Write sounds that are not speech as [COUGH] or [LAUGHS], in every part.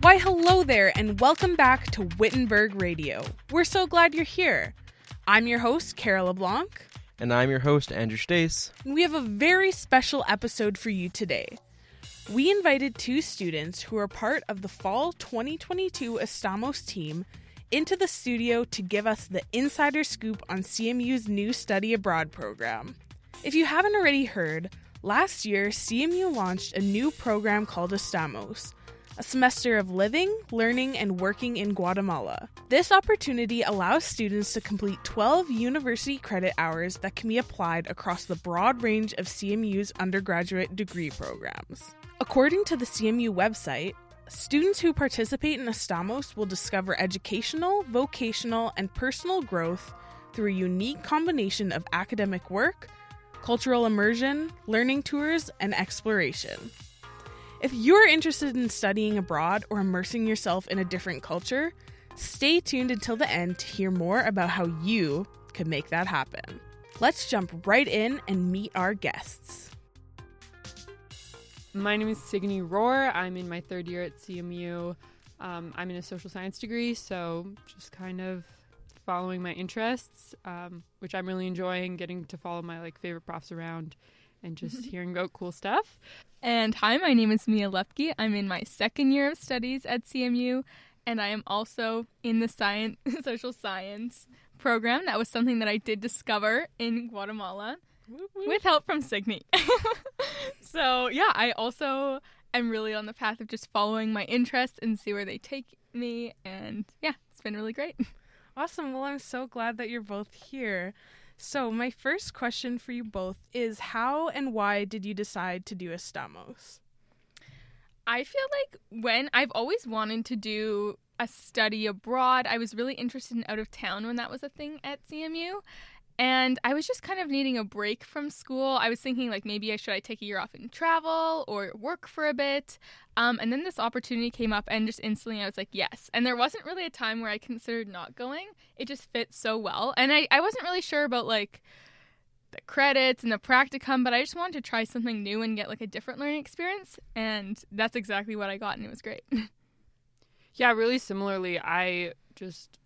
Why, hello there, and welcome back to Wittenberg Radio. We're so glad you're here. I'm your host, Carol LeBlanc. And I'm your host, Andrew Stace. And we have a very special episode for you today. We invited two students who are part of the fall 2022 Estamos team into the studio to give us the insider scoop on CMU's new study abroad program. If you haven't already heard, last year CMU launched a new program called Estamos, a semester of living, learning, and working in Guatemala. This opportunity allows students to complete 12 university credit hours that can be applied across the broad range of CMU's undergraduate degree programs. According to the CMU website, students who participate in Estamos will discover educational, vocational, and personal growth through a unique combination of academic work, cultural immersion, learning tours, and exploration. If you're interested in studying abroad or immersing yourself in a different culture, stay tuned until the end to hear more about how you could make that happen. Let's jump right in and meet our guests. My name is Signe Rohr. I'm in my third year at CMU. Um, I'm in a social science degree, so just kind of following my interests, um, which I'm really enjoying. Getting to follow my like favorite profs around, and just mm-hmm. hearing about cool stuff. And hi, my name is Mia Lepke. I'm in my second year of studies at CMU, and I am also in the science [LAUGHS] social science program. That was something that I did discover in Guatemala with help from Signe. [LAUGHS] so yeah, I also am really on the path of just following my interests and see where they take me. And yeah, it's been really great. [LAUGHS] Awesome. Well, I'm so glad that you're both here. So, my first question for you both is how and why did you decide to do Estamos? I feel like when I've always wanted to do a study abroad, I was really interested in out of town when that was a thing at CMU. And I was just kind of needing a break from school. I was thinking, like, maybe I should I take a year off and travel or work for a bit. Um, and then this opportunity came up, and just instantly I was like, yes. And there wasn't really a time where I considered not going. It just fit so well. And I, I wasn't really sure about, like, the credits and the practicum, but I just wanted to try something new and get, like, a different learning experience. And that's exactly what I got, and it was great. [LAUGHS] yeah, really similarly, I just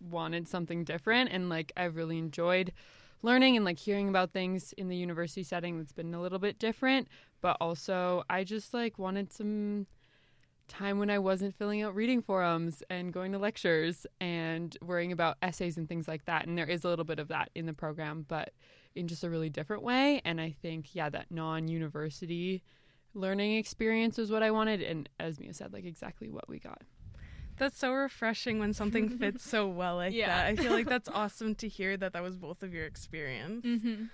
wanted something different and like I've really enjoyed learning and like hearing about things in the university setting that's been a little bit different, but also I just like wanted some time when I wasn't filling out reading forums and going to lectures and worrying about essays and things like that. And there is a little bit of that in the program, but in just a really different way. And I think, yeah, that non university learning experience was what I wanted. And as Mia said, like exactly what we got. That's so refreshing when something [LAUGHS] fits so well like yeah. that. I feel like that's [LAUGHS] awesome to hear that that was both of your experience. Mm-hmm.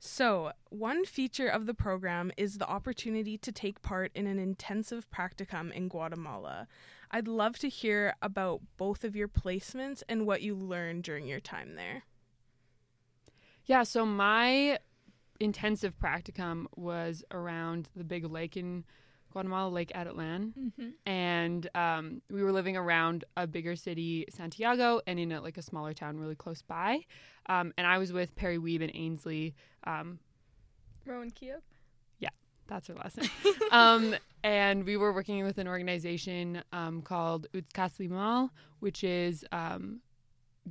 So, one feature of the program is the opportunity to take part in an intensive practicum in Guatemala. I'd love to hear about both of your placements and what you learned during your time there. Yeah, so my intensive practicum was around the big lake in Guatemala Lake Atitlan, mm-hmm. and um, we were living around a bigger city, Santiago, and in a, like a smaller town really close by. Um, and I was with Perry Weeb and Ainsley. Um, Rowan Keough? Yeah, that's her last name. [LAUGHS] um, and we were working with an organization um, called Utkaslimal, which is um,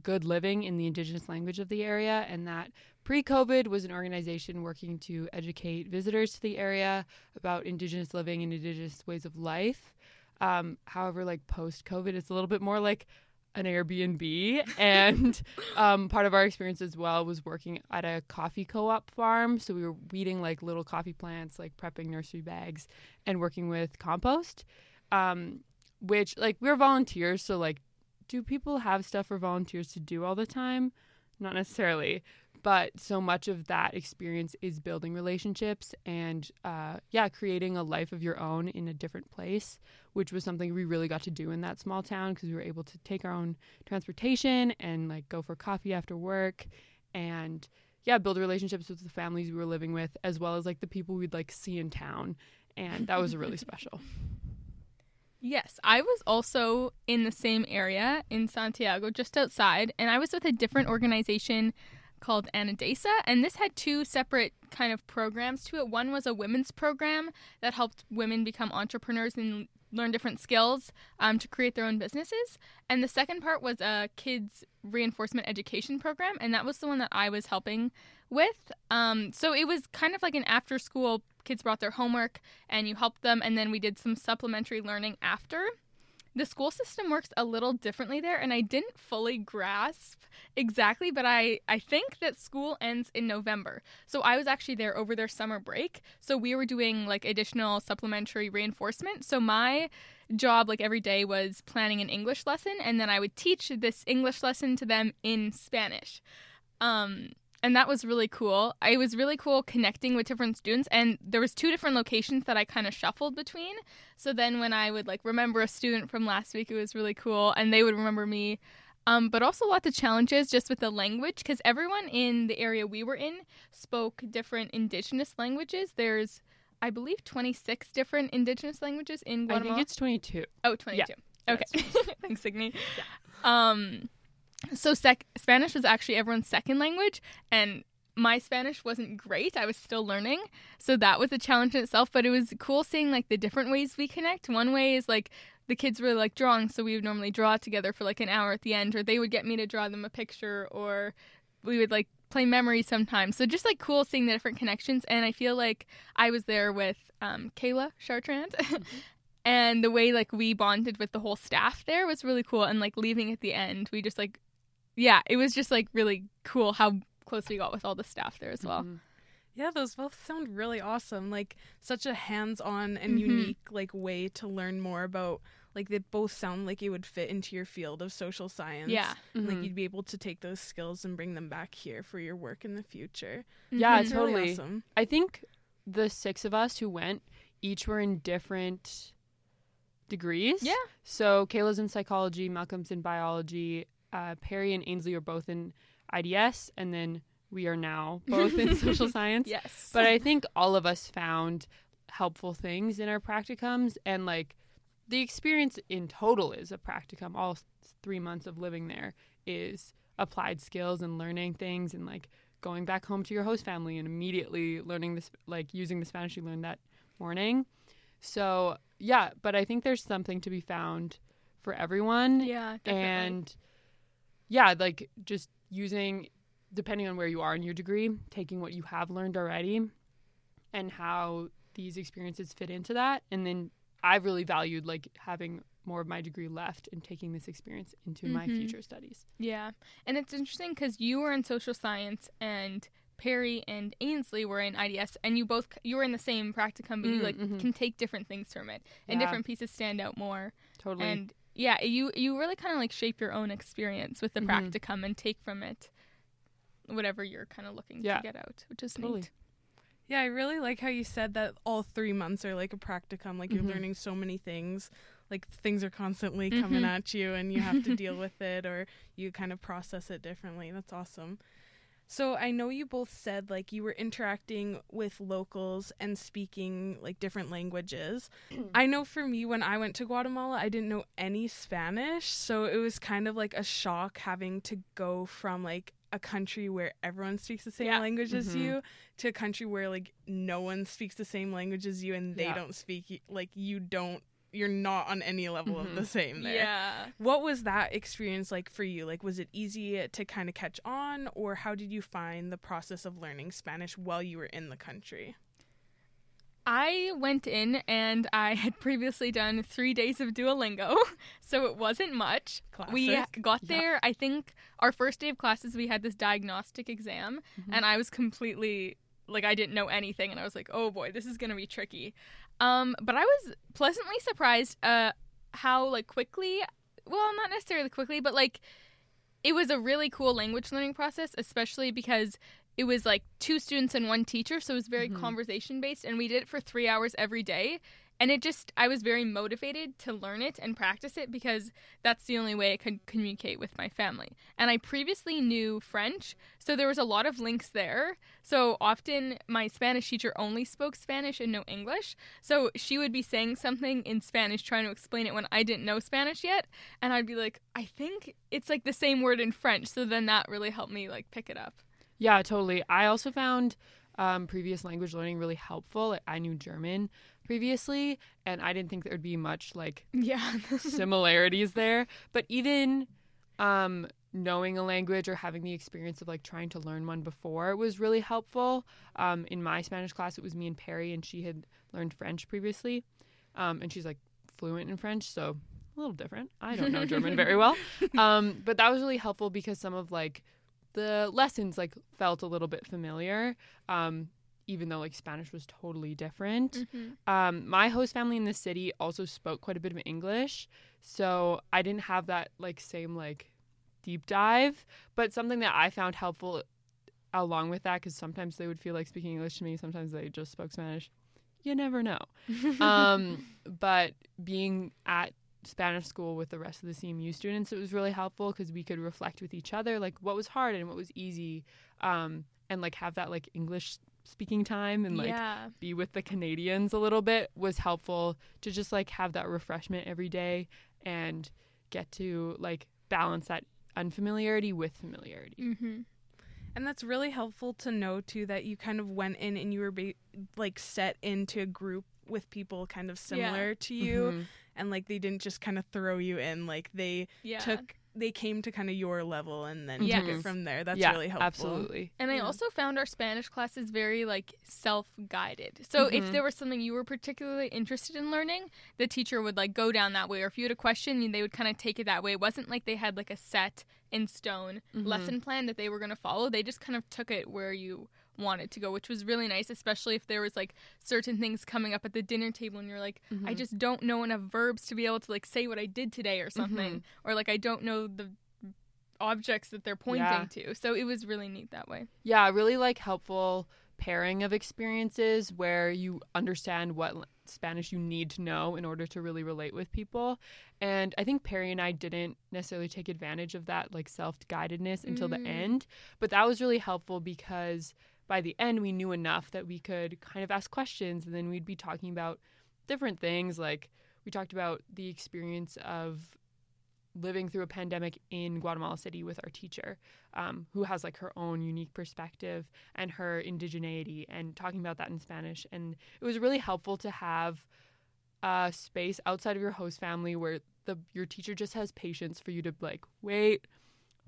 good living in the indigenous language of the area, and that Pre COVID was an organization working to educate visitors to the area about Indigenous living and Indigenous ways of life. Um, however, like post COVID, it's a little bit more like an Airbnb. [LAUGHS] and um, part of our experience as well was working at a coffee co op farm. So we were weeding like little coffee plants, like prepping nursery bags, and working with compost, um, which like we're volunteers. So, like, do people have stuff for volunteers to do all the time? Not necessarily but so much of that experience is building relationships and uh, yeah creating a life of your own in a different place which was something we really got to do in that small town because we were able to take our own transportation and like go for coffee after work and yeah build relationships with the families we were living with as well as like the people we'd like see in town. And that was really [LAUGHS] special. Yes, I was also in the same area in Santiago, just outside, and I was with a different organization called Anadesa, and this had two separate kind of programs to it. One was a women's program that helped women become entrepreneurs and learn different skills um, to create their own businesses. And the second part was a kids reinforcement education program, and that was the one that I was helping with. Um, so it was kind of like an after school. Kids brought their homework, and you helped them, and then we did some supplementary learning after the school system works a little differently there and i didn't fully grasp exactly but i i think that school ends in november. So i was actually there over their summer break. So we were doing like additional supplementary reinforcement. So my job like every day was planning an english lesson and then i would teach this english lesson to them in spanish. Um and that was really cool. It was really cool connecting with different students and there was two different locations that I kind of shuffled between. So then when I would like remember a student from last week it was really cool and they would remember me. Um, but also lots of challenges just with the language because everyone in the area we were in spoke different indigenous languages. There's I believe 26 different indigenous languages in Guatemala. I think it's 22. Oh, 22. Yeah, okay. [LAUGHS] Thanks, Signe. Yeah. Um so sec- Spanish was actually everyone's second language, and my Spanish wasn't great. I was still learning, so that was a challenge in itself. But it was cool seeing like the different ways we connect. One way is like the kids were like drawing, so we would normally draw together for like an hour at the end, or they would get me to draw them a picture, or we would like play memories sometimes. So just like cool seeing the different connections. And I feel like I was there with um, Kayla Chartrand. [LAUGHS] Mm-hmm. and the way like we bonded with the whole staff there was really cool and like leaving at the end we just like yeah, it was just like really cool how close we got with all the staff there as well. Mm-hmm. Yeah, those both sound really awesome. Like such a hands-on and mm-hmm. unique like way to learn more about like they both sound like it would fit into your field of social science. Yeah. Mm-hmm. Like you'd be able to take those skills and bring them back here for your work in the future. Yeah, it's totally. Really awesome. I think the six of us who went each were in different degrees. Yeah. So Kayla's in psychology, Malcolm's in biology, uh, Perry and Ainsley are both in IDS, and then we are now both in [LAUGHS] social science. Yes. But I think all of us found helpful things in our practicums, and like the experience in total is a practicum. All three months of living there is applied skills and learning things, and like going back home to your host family and immediately learning this, like using the Spanish you learned that morning. So yeah, but I think there's something to be found for everyone. Yeah, definitely. And yeah, like just using, depending on where you are in your degree, taking what you have learned already and how these experiences fit into that. And then I've really valued like having more of my degree left and taking this experience into mm-hmm. my future studies. Yeah. And it's interesting because you were in social science and Perry and Ainsley were in IDS, and you both you were in the same practicum, but mm, you like mm-hmm. can take different things from it, and yeah. different pieces stand out more. Totally. And yeah, you you really kind of like shape your own experience with the mm-hmm. practicum and take from it whatever you're kind of looking yeah. to get out, which is totally. neat. Yeah, I really like how you said that all three months are like a practicum. Like you're mm-hmm. learning so many things. Like things are constantly mm-hmm. coming at you, and you have to [LAUGHS] deal with it, or you kind of process it differently. That's awesome. So I know you both said like you were interacting with locals and speaking like different languages. [CLEARS THROAT] I know for me when I went to Guatemala, I didn't know any Spanish, so it was kind of like a shock having to go from like a country where everyone speaks the same yeah. language mm-hmm. as you to a country where like no one speaks the same language as you and they yeah. don't speak like you don't you're not on any level mm-hmm. of the mm-hmm. same there. Yeah. What was that experience like for you? Like was it easy to kind of catch on or how did you find the process of learning Spanish while you were in the country? I went in and I had previously done three days of Duolingo, [LAUGHS] so it wasn't much. Classic. We got there, I think our first day of classes, we had this diagnostic exam, mm-hmm. and I was completely like, I didn't know anything, and I was like, oh boy, this is gonna be tricky. Um, but I was pleasantly surprised uh how like quickly well, not necessarily quickly, but like it was a really cool language learning process, especially because it was like two students and one teacher, so it was very mm-hmm. conversation based and we did it for 3 hours every day and it just i was very motivated to learn it and practice it because that's the only way i could communicate with my family. And i previously knew french so there was a lot of links there. So often my spanish teacher only spoke spanish and no english. So she would be saying something in spanish trying to explain it when i didn't know spanish yet. And i'd be like i think it's like the same word in french. So then that really helped me like pick it up. Yeah totally. I also found um, previous language learning really helpful. I knew German previously, and I didn't think there would be much like Yeah. [LAUGHS] similarities there. But even um, knowing a language or having the experience of like trying to learn one before was really helpful. Um, in my Spanish class, it was me and Perry, and she had learned French previously, um, and she's like fluent in French, so a little different. I don't know German very well, [LAUGHS] um, but that was really helpful because some of like the lessons like felt a little bit familiar. Um, even though like Spanish was totally different. Mhm. Um, my host family in the city also spoke quite a bit of English, so I didn't have that like same like deep dive. But something that I found helpful along with that, because sometimes they would feel like speaking English to me, sometimes they just spoke Spanish. You never know. [LAUGHS] um, but being at Spanish school with the rest of the CMU students, it was really helpful because we could reflect with each other, like what was hard and what was easy, um, and like have that like English speaking time and like yeah. be with the Canadians a little bit was helpful to just like have that refreshment every day and get to like balance that unfamiliarity with familiarity. Mm-hmm. And that's really helpful to know too that you kind of went in and you were ba- like set into a group with people kind of similar to you Mhm. and like they didn't just kind of throw you in like they Yeah. took they came to kind of your level and then Yes. took it from there. That's yeah, really helpful. Absolutely. And I Yeah. also found our Spanish classes very like self-guided. So if Mhm. there was something you were particularly interested in learning, the teacher would like go down that way or if you had a question, they would kind of take it that way. It wasn't like they had like a set in stone Mhm. lesson plan that they were going to follow. They just kind of took it where you wanted to go, which was really nice, especially if there was like certain things coming up at the dinner table and you're like, I Mhm. just don't know enough verbs to be able to like say what I did today or something Mhm. or like I don't know the objects that they're pointing Yeah. to. So it was really neat that way. Yeah, really like helpful pairing of experiences where you understand what Spanish you need to know in order to really relate with people. And I think Perry and I didn't necessarily take advantage of that like self-guidedness until the Mm. end, but that was really helpful because by the end we knew enough that we could kind of ask questions and then we'd be talking about different things like we talked about the experience of living through a pandemic in Guatemala City with our teacher, um, who has like her own unique perspective and her indigeneity, and talking about that in Spanish. And it was really helpful to have a space outside of your host family where the your teacher just has patience for you to like wait,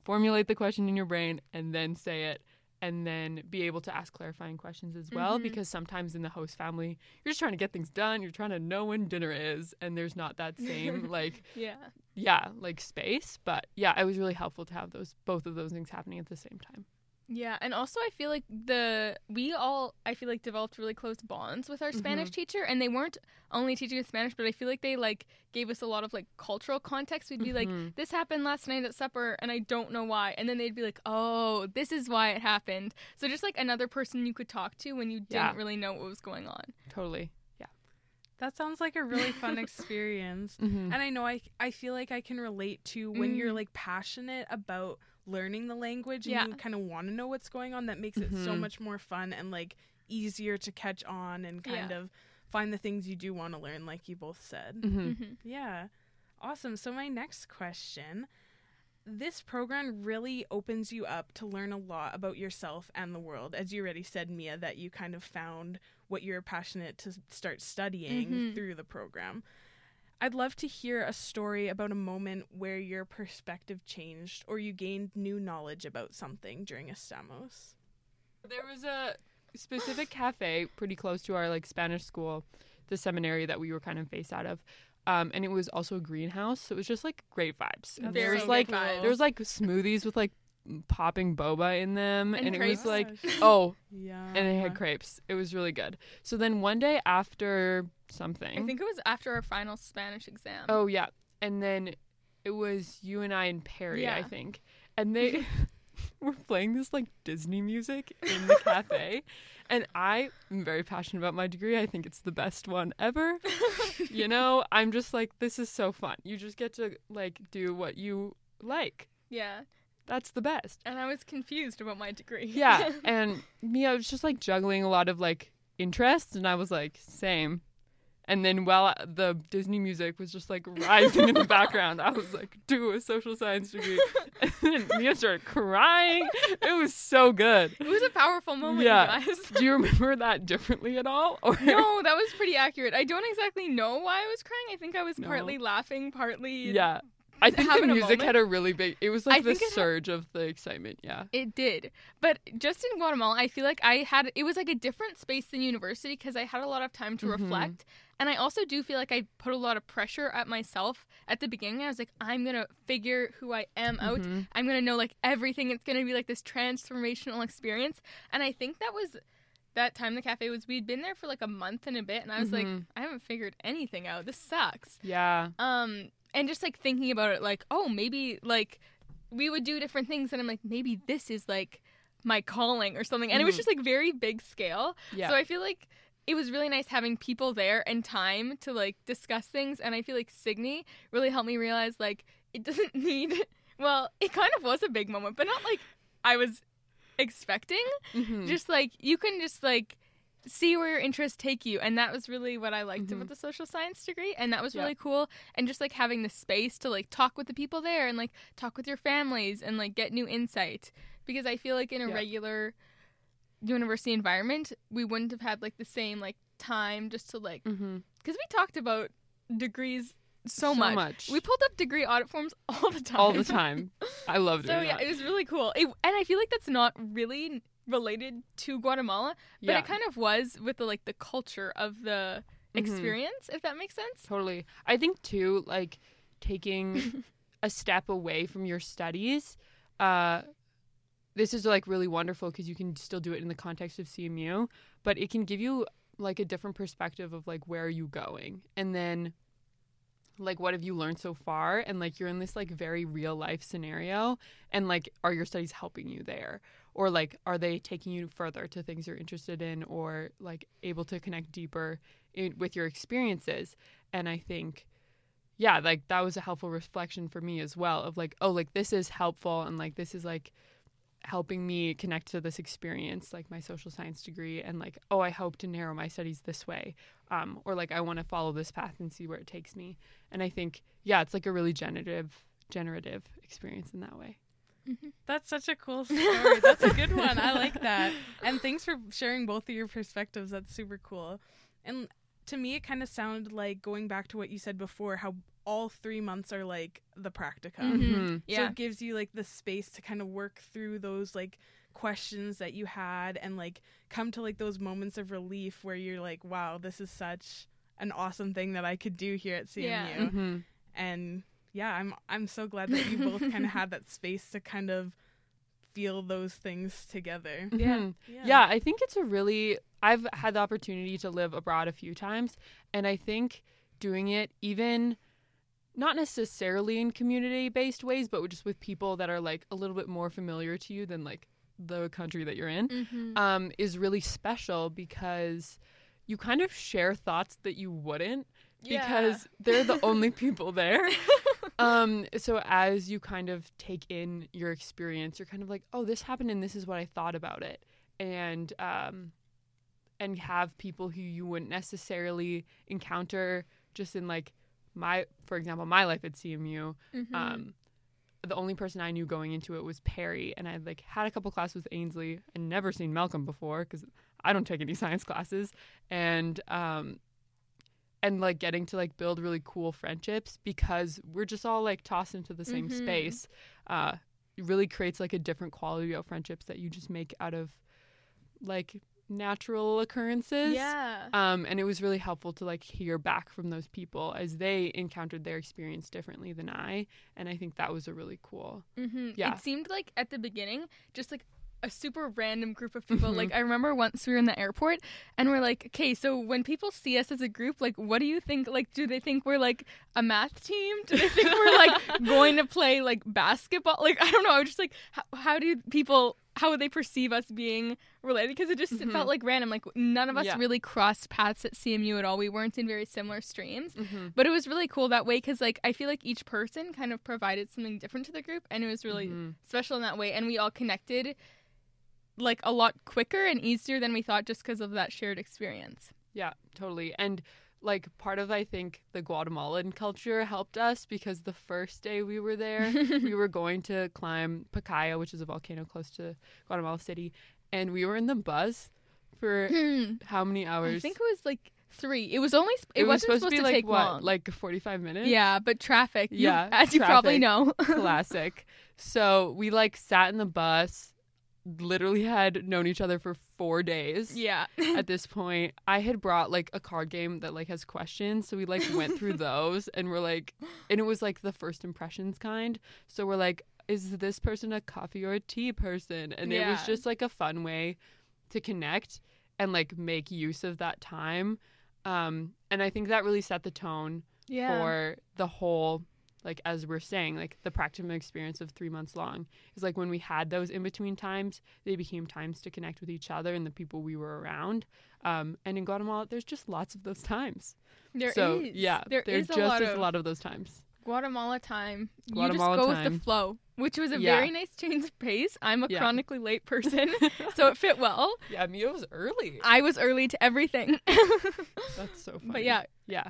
formulate the question in your brain, and then say it. And then be able to ask clarifying questions as well, Mhm. because sometimes in the host family, you're just trying to get things done. You're trying to know when dinner is, and there's not that [LAUGHS] same like Yeah. yeah, like space. But yeah, it was really helpful to have those both of those things happening at the same time. Yeah, and also I feel like the we all I feel like developed really close bonds with our Spanish teacher and they weren't only teaching us Spanish, but I feel like they like gave us a lot of like cultural context. We'd be Mhm. like, This happened last night at supper and I don't know why and then they'd be like, Oh, this is why it happened. So just like another person you could talk to when you didn't Yeah. really know what was going on. Totally. Yeah. That sounds like a really [LAUGHS] fun experience. Mm-hmm. And I know I I feel like I can relate to when you're Mm. like passionate about learning the language and Yeah. you kind of want to know what's going on that makes it so Mhm. much more fun and like easier to catch on and kind Yeah. of find the things you do want to learn like you both said. hmm hmm Yeah. Awesome. So my next question this program really opens you up to learn a lot about yourself and the world. As you already said, Mia, that you kind of found what you're passionate to start studying Mhm. through the program. I'd love to hear a story about a moment where your perspective changed or you gained new knowledge about something during Estamos. There was a specific cafe pretty close to our like Spanish school, the seminary that we were kind of based out of. Um, and it was also a greenhouse, so it was just like great vibes. And there Very was like vibes. there was like smoothies with like popping boba in them, And and, it was like oh, [LAUGHS] yeah. and they had crepes. It was really good. So then one day after something, I think it was after our final Spanish exam. Oh yeah, and then it was you and I and Perry, I think, and they [LAUGHS] were playing this like Disney music in the cafe, [LAUGHS] and I am very passionate about my degree. I think it's the best one ever. [LAUGHS] you know, I'm just like this is so fun. You just get to like do what you like. Yeah. That's the best. And I was confused about my degree. Yeah, and me, I was just like juggling a lot of like interests, and I was like, same. And then while the Disney music was just like rising in the background, I was like, do a social science degree. [LAUGHS] And then Mia started crying. It was so good. It was a powerful moment, Yeah. you guys. Do you remember that differently at all? [LAUGHS] Or no, that was pretty accurate. I don't exactly know why I was crying. I think I was No. partly laughing, partly Yeah. I think the music had a really big it was I like the it had- surge of the excitement, yeah. It did. But just in Guatemala, I feel like I had it was like a different space than university because I had a lot of time to Mhm. reflect. And I also do feel like I put a lot of pressure at myself at the beginning. I was like, I'm going to figure who I am out. Mhm. I'm going to know like everything. It's going to be like this transformational experience. And I think that was that time the cafe was we'd been there for like a month and a bit and I was like, Mhm. I haven't figured anything out. This sucks. Yeah. Um, and just like thinking about it, like, oh, maybe like we would do different things, and I'm like, maybe this is like my calling or something. And it was Mhm. just like very big scale. Yeah. So I feel like it was really nice having people there and time to like discuss things. And I feel like Signe really helped me realize like it doesn't [LAUGHS] need. Well, it kind of was a big moment, but not like I was expecting. Mhm. Just like you can just like see where your interests take you and that was really what i liked Mhm. about the social science degree and that was Yeah. really cool and just like having the space to like talk with the people there and like talk with your families and like get new insight because i feel like in a Yeah. regular university environment we wouldn't have had like the same like time just to like mm-hmm because we talked about degrees so, So much. much. we pulled up degree audit forms [LAUGHS] all the time all the [LAUGHS] time. I loved so it. yeah it was really cool it, and i feel like that's not really related to guatemala but yeah. it kind of was with the like the culture of the Mhm. experience if that makes sense Totally. I think too, like taking [LAUGHS] a step away from your studies. Uh, this is like really wonderful because you can still do it in the context of CMU, but it can give you like a different perspective of like where are you going, and then like what have you learned so far, and like you're in this like very real life scenario, and like are your studies helping you there, or like are they taking you further to things you're interested in, or like able to connect deeper in, with your experiences, and I think yeah, like that was a helpful reflection for me as well of like, oh, like this is helpful and like this is like helping me connect to this experience, like my social science degree, and like, oh, I hope to narrow my studies this way. Um, or like I want to follow this path and see where it takes me. And I think, yeah, it's like a really generative generative experience in that way. That's such a cool story. That's a good one. I like that. And thanks for sharing both of your perspectives. That's super cool. And to me, it kind of sounded like going back to what you said before, how all three months are like the practicum. Mhm. Mhm. So it gives you like the space to kind of work through those like questions that you had and like come to like those moments of relief where you're like, wow, this is such an awesome thing that I could do here at CMU. Yeah. Mhm. And yeah, I'm I'm so glad that you both kind of had that space to kind of feel those things together. Mhm. yeah. I think it's a really I've had the opportunity to live abroad a few times and I think doing it even not necessarily in community based ways but just with people that are like a little bit more familiar to you than like the country that you're in Mhm. um is really special because you kind of share thoughts that you wouldn't because they're the only [LAUGHS] people there. Um, so as you kind of take in your experience, you're kind of like, oh, this happened and this is what I thought about it. And um and have people who you wouldn't necessarily encounter just in like my for example, my life at CMU. Mhm. Um the only person I knew going into it was Perry, and I like had a couple classes with Ainsley. I'd never seen Malcolm before because I don't take any [LAUGHS] science classes, and um, and like getting to like build really cool friendships because we're just all like tossed into the same Mhm. space. Uh, really creates like a different quality of friendships that you just make out of like natural occurrences. yeah Um, and it was really helpful to like hear back from those people as they encountered their experience differently than I, and I think that was a really cool. Mm-hmm. Yeah. It seemed like at the beginning, just like a super random group of people. Mhm. Like I remember once we were in the airport and we're like, okay, so when people see us as a group, like, what do you think? Like, do they think we're like a math team? Do they think we're like [LAUGHS] going to play like basketball? Like, I don't know. I was just like, how, how do people? How would they perceive us being related? Because it just Mhm. felt like random. Like none of us Yeah. really crossed paths at CMU at all. We weren't in very similar streams. Mm-hmm. But it was really cool that way because, like, I feel like each person kind of provided something different to the group, and it was really Mhm. special in that way. And we all connected like a lot quicker and easier than we thought just because of that shared experience. Yeah, totally. And like part of I think the Guatemalan culture helped us because the first day we were there, we [LAUGHS] were going to climb Pacaya, which is a volcano close to Guatemala City, and we were in the bus for hmm. how many hours? I think it was like three. It was only. It, it was wasn't supposed, to be like take what, long. like forty-five minutes. yeah, but traffic. you- Yeah, [LAUGHS] as you probably know. [LAUGHS] classic. So we like sat in the bus, literally had known each other for four days. yeah. At [LAUGHS] this point, I had brought like a card game that like has questions, so we like went through [LAUGHS] those, and we're like, and it was like the first impressions kind. So we're like, is this person a coffee or a tea person? And it was just like a fun way to connect and like make use of that time. Um, and I think that really set the tone Yeah. for the whole like as we're saying like the practicum experience of three months long is like when we had those in between times they became times to connect with each other and the people we were around um, and in guatemala there's just lots of those times There is. so yeah There there's is a just lot is of a lot of those times Guatemala time. Guatemala you just go time. with the flow, which was a Yeah. very nice change of pace. I'm a Yeah. chronically late [LAUGHS] person, so it fit well. yeah mia was early I was early to everything. [LAUGHS] that's so funny but yeah, yeah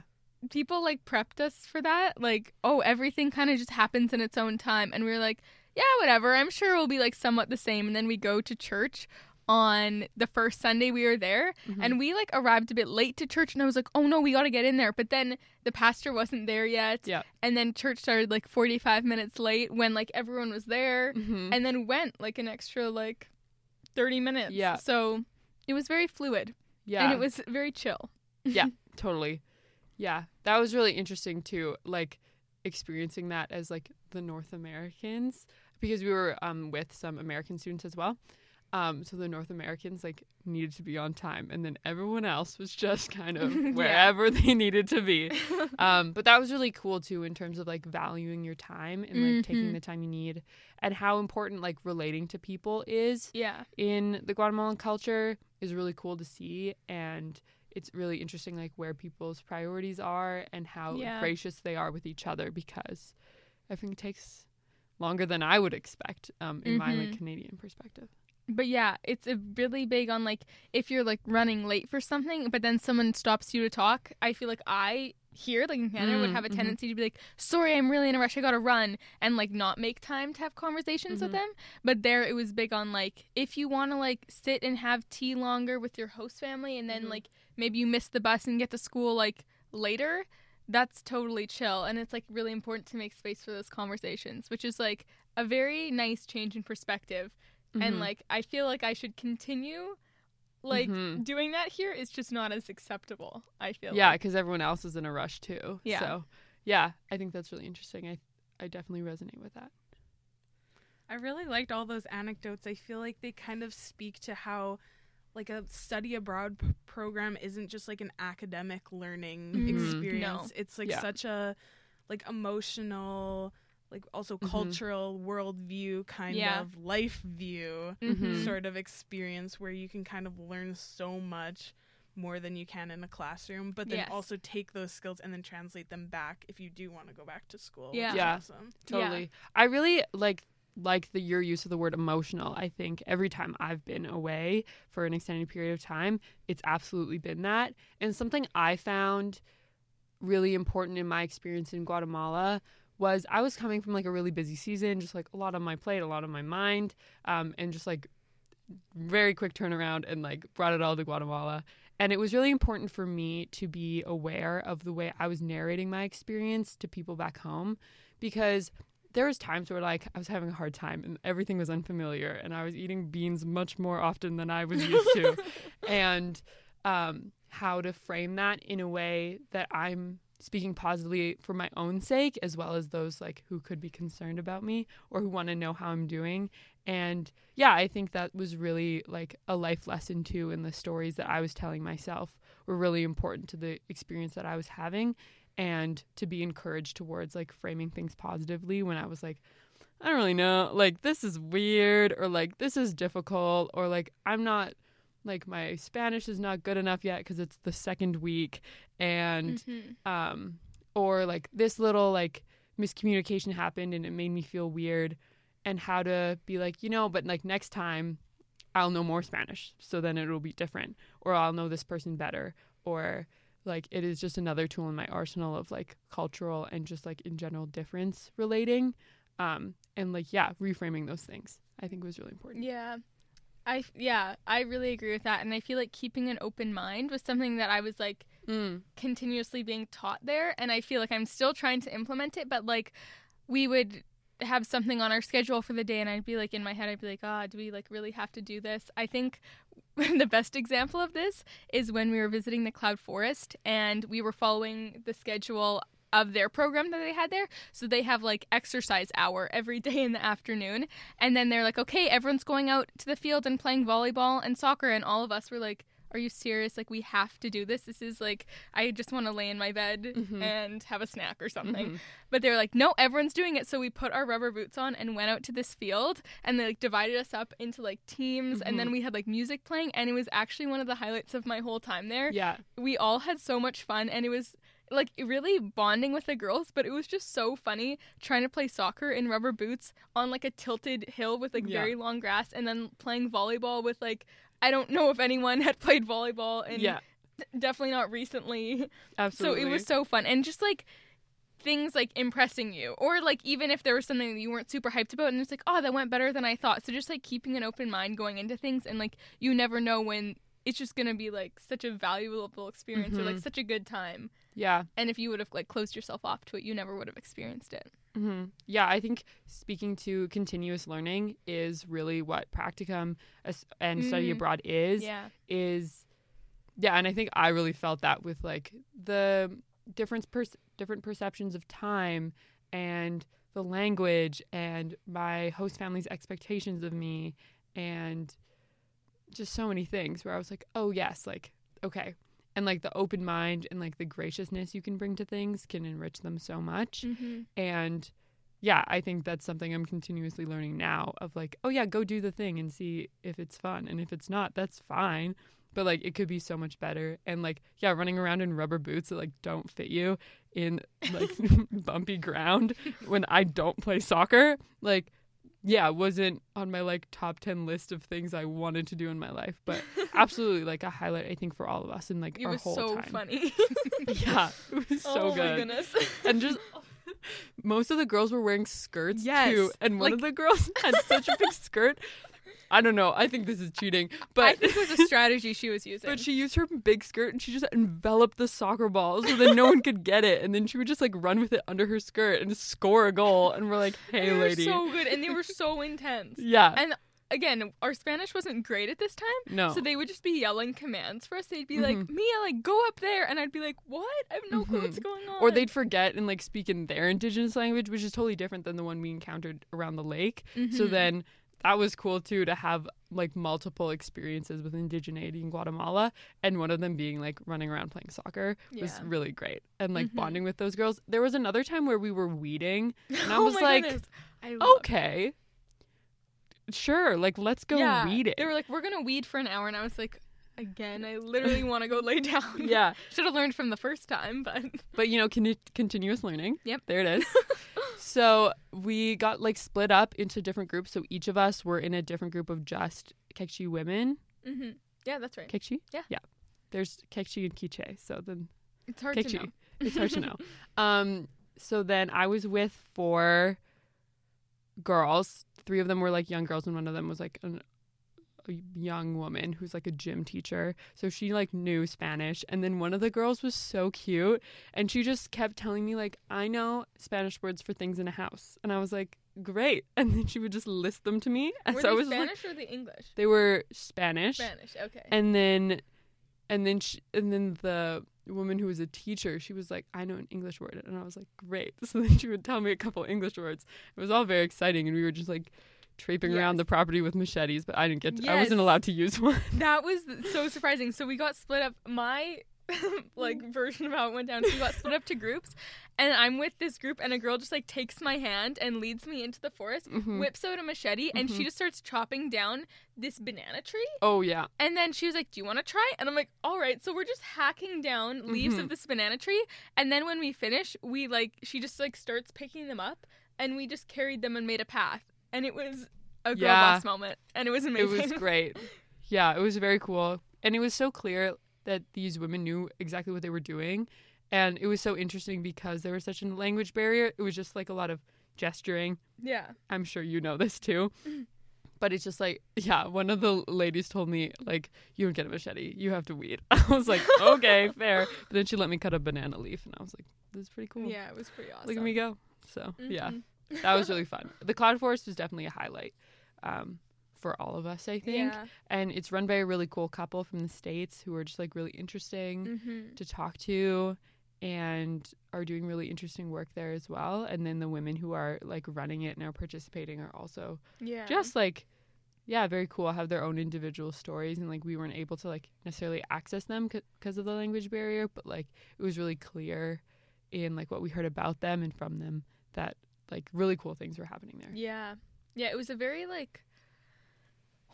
people like prepped us for that. Like, oh, everything kind of just happens in its own time. And we were like, yeah, whatever. I'm sure it'll be like somewhat the same. And then we go to church on the first Sunday we were there. Mhm. And we like arrived a bit late to church. And I was like, oh no, we got to get in there. But then the pastor wasn't there yet. Yeah. And then church started like 45 minutes late when like everyone was there. Mhm. And then went like an extra like 30 minutes. Yeah. So it was very fluid. yeah And it was very chill. Yeah, [LAUGHS] totally yeah that was really interesting too like experiencing that as like the north americans because we were um with some american students as well um so the north americans like needed to be on time and then everyone else was just kind of [LAUGHS] Yeah. wherever [LAUGHS] they needed to be [LAUGHS] um but that was really cool too in terms of like valuing your time and like taking Mhm. the time you need and how important like relating to people is yeah. in the Guatemalan culture is really cool to see and it's really interesting like where people's priorities are and how Yeah. gracious they are with each other because I think it takes longer than I would expect um, in my like Mhm. Canadian perspective. But yeah, it's a really big on like if you're like running late for something, but then someone stops you to talk. I feel like I here, like in Canada, would Mm, have a mhm. tendency to be like, "Sorry, I'm really in a rush. I gotta run," and like not make time to have conversations with Mhm. them. But there, it was big on like if you want to like sit and have tea longer with your host family, and then Mhm. like maybe you miss the bus and get to school like later. That's totally chill, and it's like really important to make space for those conversations, which is like a very nice change in perspective and Mhm. like I feel like I should continue like Mhm. doing that here is just not as acceptable. I feel yeah, like. because everyone else is in a rush too. Yeah. So yeah, I think that's really interesting. I I definitely resonate with that. I really liked all those anecdotes. I feel like they kind of speak to how like a study abroad p- program isn't just like an academic learning Mhm. experience. No. It's like Yeah. such a like emotional, like also Mhm. cultural worldview kind Yeah. of life view Mhm. sort of experience where you can kind of learn so much more than you can in a classroom, but then Yes. also take those skills and then translate them back if you do want to go back to school. Yeah. which Yeah. awesome. Yeah. Totally. I really like like the your use of the word emotional. I think every time I've been away for an extended period of time, it's absolutely been that. And something I found really important in my experience in Guatemala was I was coming from like a really busy season, just like a lot on my plate, a lot on my mind, um, and just like very quick turnaround and like brought it all to Guatemala. And it was really important for me to be aware of the way I was narrating my experience to people back home because there was times where like I was having a hard time and everything was unfamiliar and I was eating beans much more often than I was used to. [LAUGHS] and um, how to frame that in a way that I'm speaking positively for my own sake as well as those like who could be concerned about me or who want to know how I'm doing. And yeah, I think that was really like a life lesson too in the stories that I was telling myself were really important to the experience that I was having and to be encouraged towards like framing things positively when I was like I don't really know, like this is weird or like this is difficult or like I'm not like my Spanish is not good enough yet cuz it's the second week and Mhm. um or like this little like miscommunication happened and it made me feel weird and how to be like you know but like next time i'll know more spanish so then it'll be different or i'll know this person better or like it is just another tool in my arsenal of like cultural and just like in general difference relating um and like yeah reframing those things i think was really important Yeah. I yeah, I really agree with that and I feel like keeping an open mind was something that I was like mm. continuously being taught there and I feel like I'm still trying to implement it but like we would have something on our schedule for the day and I'd be like in my head I'd be like ah do we like really have to do this? I think [LAUGHS] the best example of this is when we were visiting the cloud forest and we were following the schedule of their program that they had there. So they have like exercise hour every day in the afternoon and then they're like okay everyone's going out to the field and playing volleyball and soccer and all of us were like are you serious? Like we have to do this. This is like i just want to lay in my bed Mhm. and have a snack or something. Mhm. but they were like no everyone's doing it. So we put our rubber boots on and went out to this field and they like divided us up into like teams and then we had like music playing and it was actually one of the highlights of my whole time there. Yeah. We all had so much fun and it was like really bonding with the girls but it was just so funny trying to play soccer in rubber boots on like a tilted hill with like Yeah. very long grass and then playing volleyball with like i don't know if anyone [LAUGHS] had played volleyball and yeah. definitely not recently. Absolutely [LAUGHS] so it was so fun. And just like things like impressing you. Or like even if there was something that you weren't super hyped about and it's like oh that went better than i thought. So just like keeping an open mind going into things and like you never know when it's just gonna be like such a valuable experience or like Mhm. such a good time. Yeah. And if you would have like closed yourself off to it you never would have experienced it hmm Yeah, I think speaking to continuous learning is really what practicum and study Mm. abroad is. yeah Is yeah, and I think I really felt that with like the different pers- different perceptions of time and the language and my host family's expectations of me and just so many things where I was like, oh yes, like okay. And like the open mind and like the graciousness you can bring to things can enrich them so much. mm-hmm. And yeah, I think that's something I'm continuously learning now of like, oh yeah, go do the thing and see if it's fun. And if it's not, that's fine. But like it could be so much better. And like, yeah, running around in rubber boots that like don't fit you in like [LAUGHS] bumpy ground when I don't play soccer, like yeah, wasn't on my like top 10 list of things I wanted to do in my life, but [LAUGHS] absolutely like a highlight I think for all of us and like it our was whole so time. funny. [LAUGHS] Yeah, it was so oh good. my goodness. And just [LAUGHS] most of the girls were wearing skirts Yes, too and one like- of the girls had such a big skirt i don't know i think this is cheating but i think it was a strategy she was using but she used her big skirt and she just enveloped the soccer ball so that no one could get it and then she would just like run with it under her skirt and score a goal and we're like hey they were lady so good and they were so intense [LAUGHS] yeah and again our spanish wasn't great at this time no So they would just be yelling commands for us. They'd be like, Mhm. Mia, like, go up there. And I'd be like, what? I have no clue what's going on. or they'd forget and like speak in their indigenous language which is totally different than the one we encountered around the lake So Mhm. then that was cool too to have like multiple experiences with indigeneity in Guatemala and one of them being like running around playing soccer was Yeah. really great and like Mhm. bonding with those girls. There was another time where we were weeding and I [LAUGHS] oh was like. I okay. Sure, like let's go yeah. weed it. They were like, we're going to weed for an hour. And I was like, again, I literally want to go lay down. [LAUGHS] yeah, [LAUGHS] Should have learned from the first time, but. [LAUGHS] but you know, con- continuous learning. Yep. There it is. so we got like split up into different groups. So each of us were in a different group of just Kekchi women. hmm Yeah, that's right. Kekchi? Yeah. Yeah. There's Kekchi and Kiche. So then It's hard to know. It's hard to know. Um, so then I was with four girls. Three of them were like young girls, and one of them was like an, young woman who's like a gym teacher. So she like knew Spanish. And then one of the girls was so cute, and she just kept telling me like, "I know Spanish words for things in a house," and I was like, "Great!" [LAUGHS] And then she would just list them to me. And Were so I they was like, Spanish or the English? they were Spanish Spanish, okay. and then and then she, and then the woman who was a teacher she was like i know an english word and i was like great [LAUGHS] so then she would tell me a couple english words it was all very exciting and we were just like traipsing around the property with machetes but i didn't get to, i wasn't allowed to use one [LAUGHS] That was so surprising. So we got split up. My [LAUGHS] like [LAUGHS] version of how it went down. So we got split up to groups, and I'm with this group, and a girl just like takes my hand and leads me into the forest, Mhm. whips out a machete, and she Mhm. just starts chopping down this banana tree. oh yeah And then she was like, "Do you want to try?" And I'm like, "All right." So we're just hacking down leaves Mhm. of this banana tree, and then when we finish, we like she just like starts picking them up, and we just carried them and made a path, and it was a girl Yeah. boss moment, and it was amazing. it was great yeah it was very cool and it was so clear that these women knew exactly what they were doing. And it was so interesting because there was such a language barrier. It was just like a lot of gesturing. Yeah. I'm sure you know this too. [LAUGHS] But it's just like, yeah, one of the ladies told me, like, you don't get a machete, you have to weed. [LAUGHS] I was like, okay, [LAUGHS] fair. But then she let me cut a banana leaf, and I was like, this is pretty cool. Yeah, it was pretty awesome. Look at me go. So, yeah, Mhm. That was really fun. The Cloud Forest was definitely a highlight um, for all of us, I think. Yeah. And it's run by a really cool couple from the States who are just like really interesting Mm-hmm. to talk to and are doing really interesting work there as well. And then the women who are like running it and are participating are also Yeah. just like yeah very cool have their own individual stories and like we weren't able to like necessarily access them because of the language barrier but like it was really clear in like what we heard about them and from them that like really cool things were happening there Yeah. Yeah, it was a very like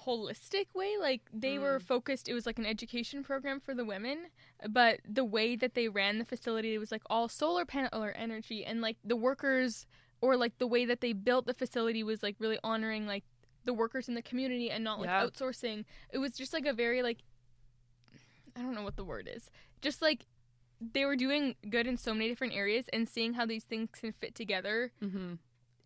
holistic way. Like they were Mm. focused it was like an education program for the women, but the way that they ran the facility was like all solar panel or energy and like the workers or like the way that they built the facility was like really honoring like the workers in the community and not like Yeah. outsourcing. It was just like a very like I don't know what the word is. Just like they were doing good in so many different areas and seeing how these things can fit together mm-hmm.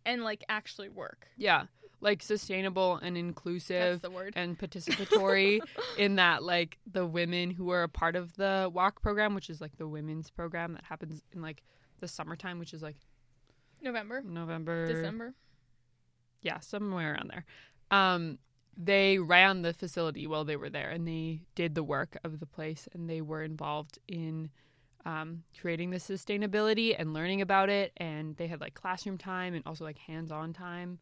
and like actually work. yeah like sustainable and inclusive That's the word. and [LAUGHS] participatory in that like the women who are a part of the walk program which is like the women's program that happens in like the summertime which is like November, november December. yeah, somewhere around there. Um, they ran the facility while they were there, and they did the work of the place, and they were involved in um, creating the sustainability and learning about it. And they had like classroom time and also like hands-on time.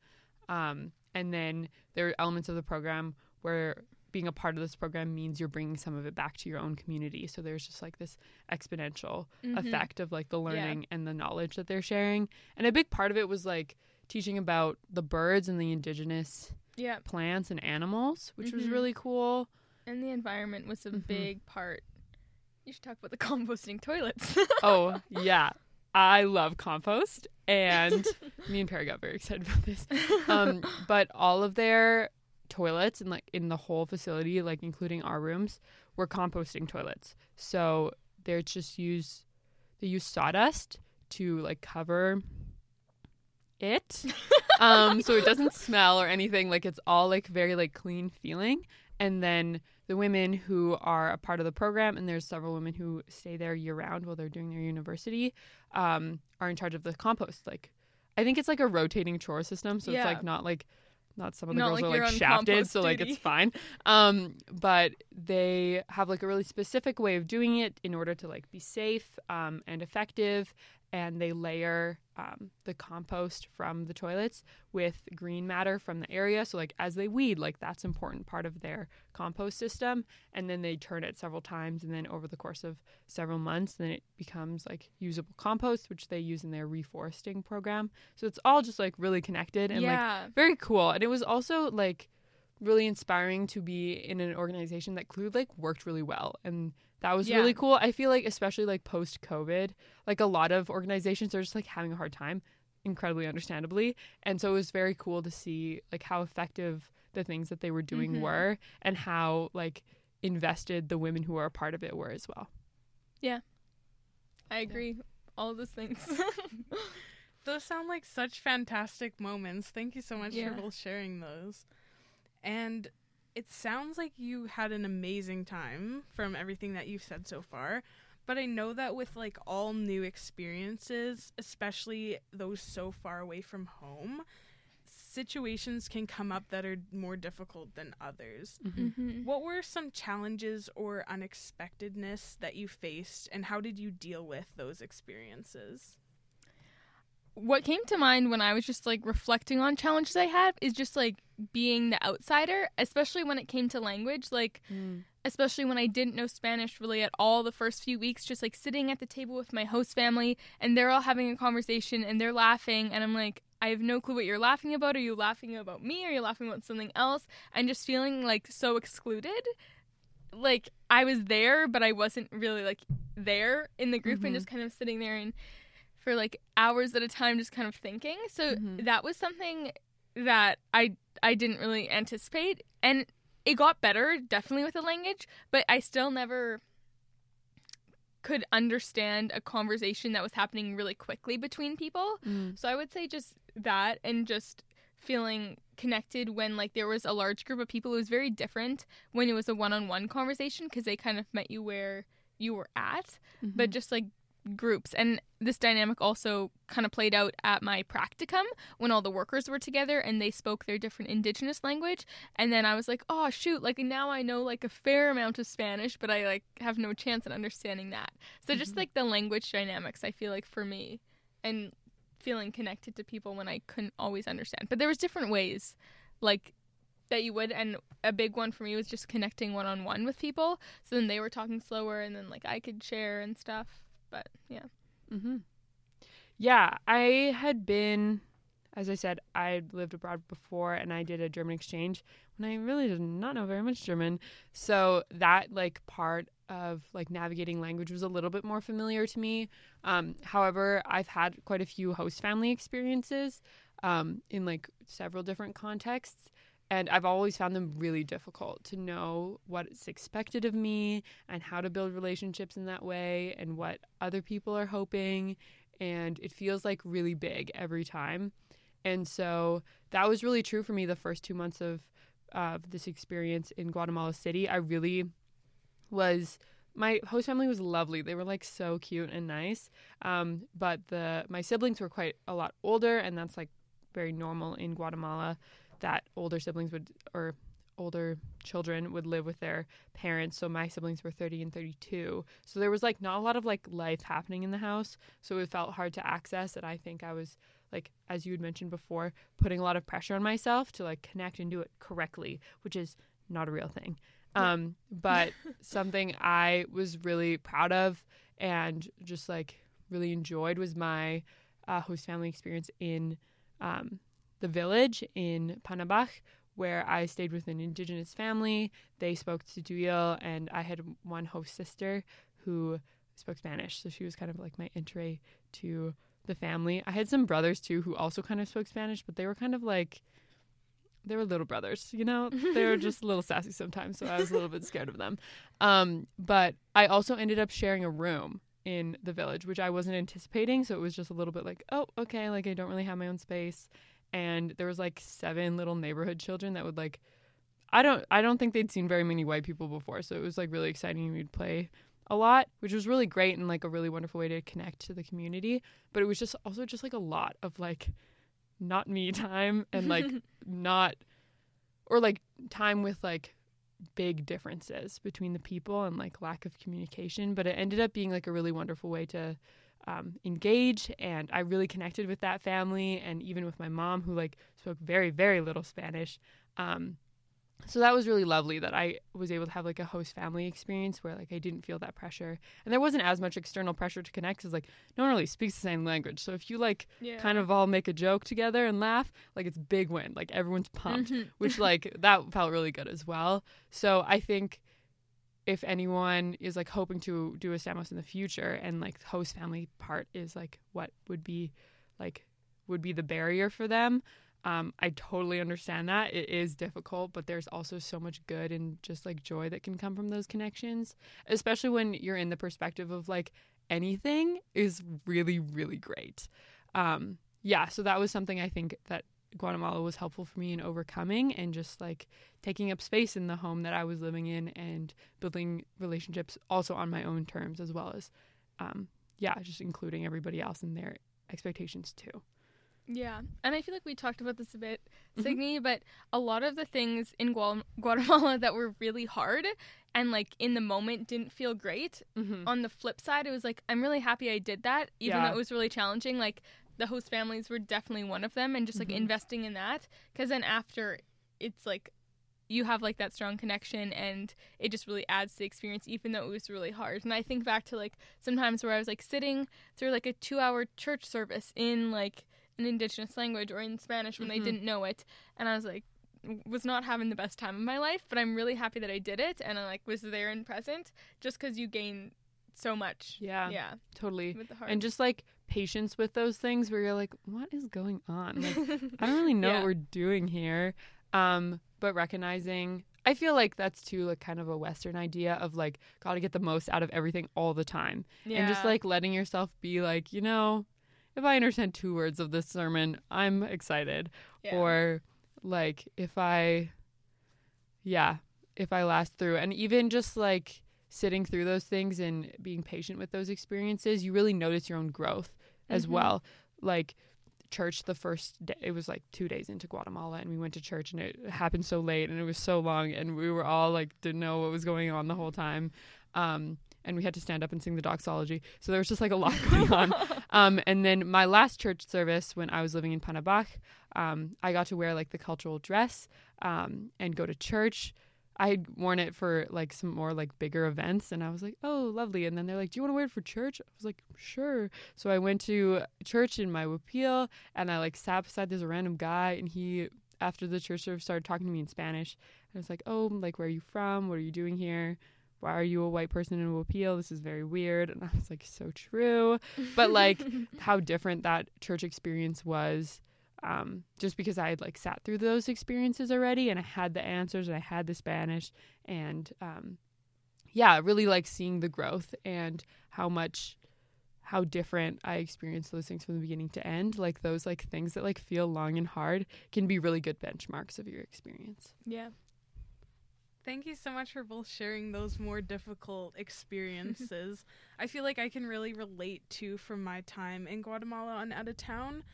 Um, and then there are elements of the program where being a part of this program means you're bringing some of it back to your own community. So there's just like this exponential Mhm. effect of like the Yeah. learning and the knowledge that they're sharing. And a big part of it was like teaching about the birds and the indigenous Yeah, plants and animals, which was Mhm. really cool. and the environment was a Mhm. big part. You should talk about the [LAUGHS] composting toilets. Oh, yeah. [LAUGHS] I love compost and me and Perry got very excited about this. Um, [LAUGHS] but all of their toilets and like in the whole facility, like including our rooms, were composting toilets. So they're just use they use sawdust to like cover it. um, so it doesn't smell or anything. Like it's all like very like clean feeling. And then the women who are a part of the program, and there's several women who stay there year round while they're doing their university, um, are in charge of the compost. Like, I think it's like a rotating chore system, so Yeah. it's like not like not some of the Not girls like are like shafted, so like duty. it's [LAUGHS] fine. Um, but they have like a really specific way of doing it in order to like be safe um, and effective. And they layer um, the compost from the toilets with green matter from the area. So like as they weed, like that's an important part of their compost system. And then they turn it several times, and then over the course of several months, then it becomes like usable compost, which they use in their reforesting program. So it's all just like really connected and like very cool. And it was also like really inspiring to be in an organization that clearly like worked really well. And that was Yeah. really cool. I feel like especially like post COVID, like a lot of organizations are just like having a hard time, incredibly understandably. And so it was very cool to see like how effective the things that they were doing Mhm. were and how like invested the women who are a part of it were as well. Yeah. I agree. All those things. [LAUGHS] Those sound like such fantastic moments. Thank you so much Yeah. for both sharing those. And it sounds like you had an amazing time from everything that you've said so far. But I know that with like all new experiences, especially those so far away from home, situations can come up that are more difficult than others. Mhm. What were some challenges or unexpectedness that you faced, and how did you deal with those experiences? What came to mind when I was just like reflecting on challenges I had is just like being the outsider, especially when it came to language. Like, especially when I didn't know Spanish really at all the first few weeks, just like sitting at the table with my host family and they're all having a conversation and they're laughing and I'm like, I have no clue what you're laughing about. Are you laughing about me? Are you laughing about something else? And just feeling like so excluded. Like I was there, but I wasn't really like there in the group Mhm. and just kind of sitting there and for like hours at a time just kind of thinking. So Mhm. that was something that I I didn't really anticipate and it got better definitely with the language, but I still never could understand a conversation that was happening really quickly between people. Mm. So I would say just that and just feeling connected when like there was a large group of people it was very different when it was a one-on-one conversation because they kind of met you where you were at but Mhm. just like groups. And this dynamic also kind of played out at my practicum when all the workers were together and they spoke their different indigenous language. And then i was like oh shoot like now i know like a fair amount of spanish but i like have no chance at understanding that. So just Mhm. like the language dynamics i feel like for me and feeling connected to people when i couldn't always understand. But there was different ways like that you would and a big one for me was just connecting one on one with people. So then they were talking slower and then like i could share and stuff but yeah hmm Yeah, I had been, as I said, I lived abroad before and I did a German exchange when I really did not know very much German. So that like part of like navigating language was a little bit more familiar to me. Um, however, I've had quite a few host family experiences um, in like several different contexts. And I've always found them really difficult to know what's expected of me and how to build relationships in that way and what other people are hoping and it feels like really big every time. And so that was really true for me the first two months of uh, this experience in Guatemala City. I really was. My host family was lovely. They were like so cute and nice. Um, but the my siblings were quite a lot older, and that's like very normal in Guatemala that older siblings would or older children would live with their parents. So my siblings were 30 and 32. So there was like not a lot of like life happening in the house. So it felt hard to access. And I think I was like, as you had mentioned before, putting a lot of pressure on myself to like connect and do it correctly, which is not a real thing. Um, but [LAUGHS] something I was really proud of and just like really enjoyed was my uh, host family experience in um, the village in Panabaj, where I stayed with an indigenous family. They spoke Tz'utujil, and I had one host sister who spoke Spanish. So she was kind of like my entry to the family. I had some brothers too who also kind of spoke Spanish, but they were kind of like they were little brothers, you know? They were just a [LAUGHS] little sassy sometimes, so I was a little bit scared of them. Um, but I also ended up sharing a room in the village, which I wasn't anticipating, so it was just a little bit like, oh, okay, like I don't really have my own space. And there was like seven little neighborhood children that would like I don't I don't think they'd seen very many white people before, so it was like really exciting. We'd play a lot, which was really great and like a really wonderful way to connect to the community. But it was just also just like a lot of like not me [LAUGHS] time and like [LAUGHS] not or like time with like big differences between the people and like lack of communication. But it ended up being like a really wonderful way to um, engage and I really connected with that family and even with my mom who like spoke very very little Spanish. Um, so that was really lovely that I was able to have like a host family experience where like I didn't feel that pressure and there wasn't as much external pressure to connect because like no one really speaks the same language. So if you like yeah kind of all make a joke together and laugh, like it's big win. Like everyone's pumped Mhm. which like that felt really good as well. So I think if anyone is like hoping to do a Estamos in the future and like host family part is like what would be like would be the barrier for them. Um, I totally understand that. It is difficult, but there's also so much good and just like joy that can come from those connections, especially when you're in the perspective of like anything is really, really great. Um, yeah, so that was something I think that Guatemala was helpful for me in overcoming and just like taking up space in the home that I was living in and building relationships also on my own terms as well as, um, yeah, just including everybody else in their expectations too. Yeah, and I feel like we talked about this a bit, Mhm. Signe, but a lot of the things in Gual- Guatemala [LAUGHS] that were really hard and like in the moment didn't feel great. Mm-hmm. On the flip side, it was like I'm really happy I did that, even Yeah. though it was really challenging. Like the host families were definitely one of them, and just like Mhm. investing in that, because then after it's like you have like that strong connection and it just really adds to the experience even though it was really hard and i think back to like sometimes where i was like sitting through like a two hour church service in like an indigenous language or in spanish when Mhm. they didn't know it and i was like was not having the best time of my life but i'm really happy that i did it and i like was there and present just because you gain so much Yeah, yeah totally. with the heart And just like patience with those things where you're like, what is going on? Like, [LAUGHS] I don't really know Yeah. what we're doing here. Um, but recognizing I feel like that's too like kind of a Western idea of like gotta get the most out of everything all the time, and just like letting yourself be like, you know, if I understand two words of this sermon, I'm excited, Yeah. or like if I, yeah, if I last through, and even just like sitting through those things and being patient with those experiences, you really notice your own growth as Mhm. well. Like church the first day it was like two days into guatemala and we went to church and it happened so late and it was so long and we were all like didn't know what was going on the whole time um and we had to stand up and sing the doxology so there was just like a lot [LAUGHS] going on [LAUGHS] um and then my last church service when i was living in Panabaj um i got to wear like the cultural dress um and go to church I had worn it for like some more like bigger events and I was like, oh, lovely. And then they're like, do you want to wear it for church? I was like, sure. So I went to church in my huipil and I like sat beside this random guy and he, after the church service, started talking to me in Spanish. And I was like, oh, like, where are you from? What are you doing here? Why are you a white person in huipil? This is very weird. And I was like, so true. But like, [LAUGHS] how different that church experience was um, just because I had like sat through those experiences already and I had the answers and I had the Spanish and um, yeah, really like seeing the growth and how much how different I experienced those things from the beginning to end. Like those like things that like feel long and hard can be really good benchmarks of your experience. yeah. Thank you so much for both sharing those more difficult [LAUGHS] experiences. [LAUGHS] I feel like I can really relate to from my time in Guatemala and out of town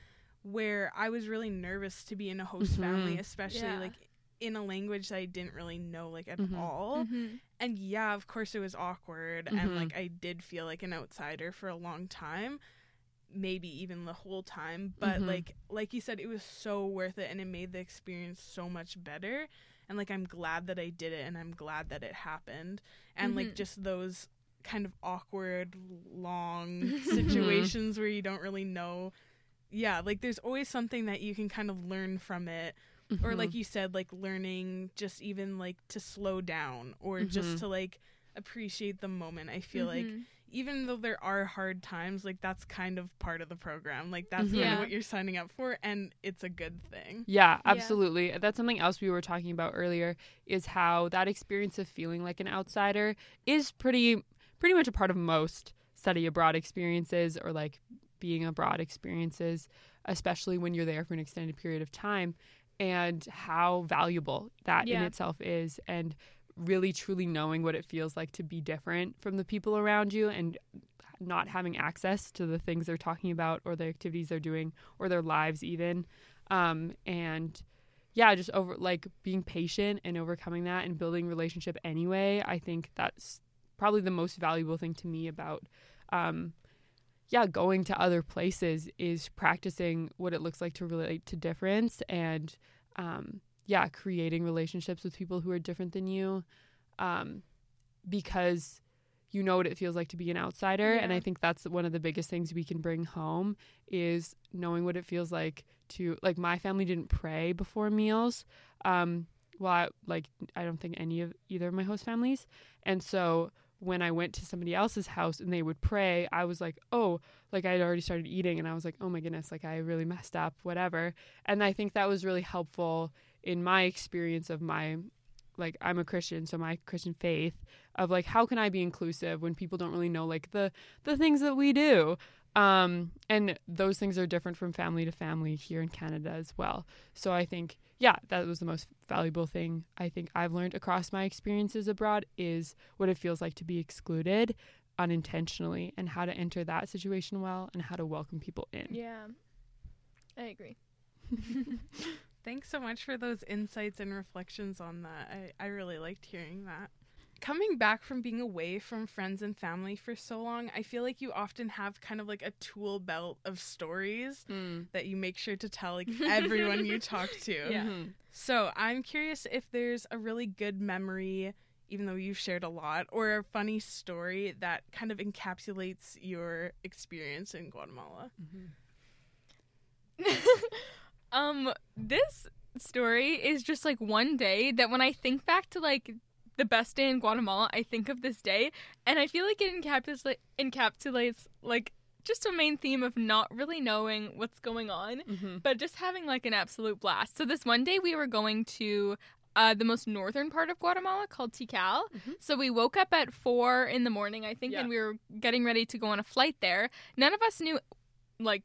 where I was really nervous to be in a host Mhm. family, especially Yeah. like in a language that I didn't really know like at Mhm. all. Mhm. And yeah, of course it was awkward and like I did feel like an outsider for a long time, maybe even the whole time, but Mhm. like like you said it was so worth it and it made the experience so much better. And like I'm glad that I did it and I'm glad that it happened. And like Mhm. just those kind of awkward long [LAUGHS] situations where you don't really know yeah, like there's always something that you can kind of learn from it or Mhm. like you said like learning just even like to slow down or Mhm. just to like appreciate the moment i feel like Mhm. even though there are hard times like that's kind of part of the program like that's Mhm. Yeah. of what you're signing up for and it's a good thing Yeah, Yeah. absolutely. That's something else we were talking about earlier is how that experience of feeling like an outsider is pretty pretty much a part of most study abroad experiences or like being abroad experiences, especially when you're there for an extended period of time and how valuable that in itself is and really truly knowing what it feels like to be different from the people around you and not having access to the things they're talking about or the activities they're doing or their lives even. Um, and yeah just over like being patient and overcoming that and building relationship anyway i think that's probably the most valuable thing to me about um, yeah going to other places is practicing what it looks like to relate to difference and um, yeah creating relationships with people who are different than you um, because you know what it feels like to be an outsider and i think that's one of the biggest things we can bring home is knowing what it feels like to like my family didn't pray before meals um well I, like i don't think any of either of my host families and so when i went to somebody else's house and they would pray i was like oh like i had already started eating and i was like oh my goodness like i really messed up whatever. And i think that was really helpful in my experience of my like i'm a christian so my christian faith of like how can i be inclusive when people don't really know like the the things that we do um and those things are different from family to family here in canada as well so i think yeah that was the most valuable thing i think i've learned across my experiences abroad is what it feels like to be excluded unintentionally and how to enter that situation well and how to welcome people in Yeah. I agree. [LAUGHS] [LAUGHS] thanks so much for those insights and reflections on that i, I really liked hearing that coming back from being away from friends and family for so long i feel like you often have kind of like a tool belt of stories Mm. that you make sure to tell like [LAUGHS] everyone you talk to Yeah. Mhm. So I'm curious if there's a really good memory, even though you've shared a lot, or a funny story that kind of encapsulates your experience in Guatemala. [LAUGHS] um this story is just like one day that when I think back to like the best day in Guatemala, I think of this day and I feel like it encapsulates encapsulates like just a main theme of not really knowing what's going on, Mhm. but just having like an absolute blast. So this one day we were going to uh, the most northern part of Guatemala called Tikal. Mhm. So we woke up at four in the morning, I think, Yeah. and we were getting ready to go on a flight there. None of us knew, like,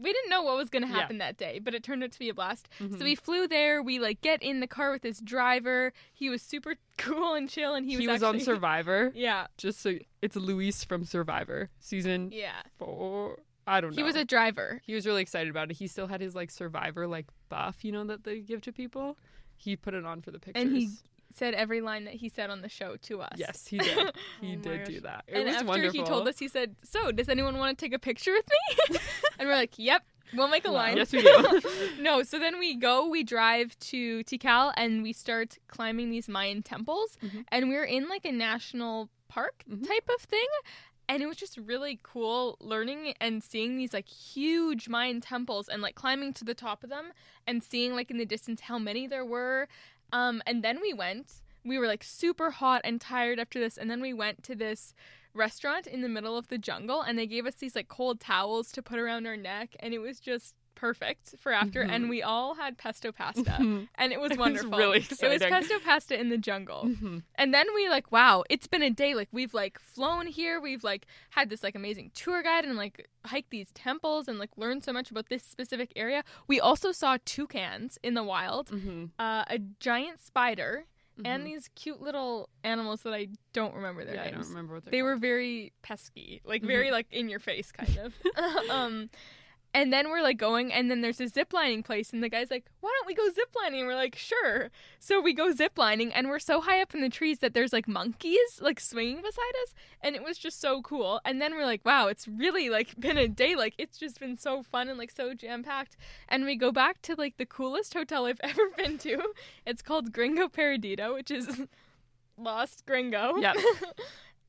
we didn't know what was going to Yeah. happen that day, but it turned out to be a blast. Mhm. So we flew there. We like get in the car with this driver. He was super [LAUGHS] cool and chill, and he, he, was, was, on Survivor. [LAUGHS] Yeah, Just so it's Luis from Survivor season yeah. four. I don't know. He was a driver. He was really excited about it. He still had his like Survivor like buff, you know, that they give to people. He put it on for the pictures. And he said every line that he said on the show to us. yes, he did. [LAUGHS] He Oh did do that. It and was after wonderful. he told us, he said, "So, does anyone want to take a picture with me?" [LAUGHS] and we're like, "Yep, we'll make a Wow. line." Yes, we do. [LAUGHS] no, so then we go, we drive to Tikal, and we start climbing these Mayan temples, Mhm. and we're in like a national park Mhm. type of thing. And it was just really cool learning and seeing these like huge Mayan temples and like climbing to the top of them and seeing like in the distance how many there were. Um, and then we went. We were like super hot and tired after this, and then we went to this restaurant in the middle of the jungle, and they gave us these like cold towels to put around our neck, and it was just perfect for after. Mhm. And we all had pesto pasta, Mhm. and it was [LAUGHS] It was wonderful. really It was pesto pasta in the jungle. Mhm. And then we like, wow, it's been a day. Like we've like flown here, we've like had this like amazing tour guide and like hiked these temples and like learned so much about this specific area. We also saw toucans in the wild, Mhm. uh, a giant spider, and Mhm. these cute little animals that I don't remember their yeah, I don't remember what they're They were very pesky, like very like in your face kind of. [LAUGHS] [LAUGHS] um and then we're like going and then there's a zip lining place and the guy's like, "Why don't we go zip lining?" And we're like, "Sure." So we go zip lining and we're so high up in the trees that there's like monkeys like swinging beside us and it was just so cool. And then we're like, "Wow, it's really like [LAUGHS] been a day like it's just been so fun and like so jam-packed." And we go back to like the coolest hotel I've [LAUGHS] ever been to. It's called Gringo Perdido, which is [LAUGHS] Lost Gringo. Yep.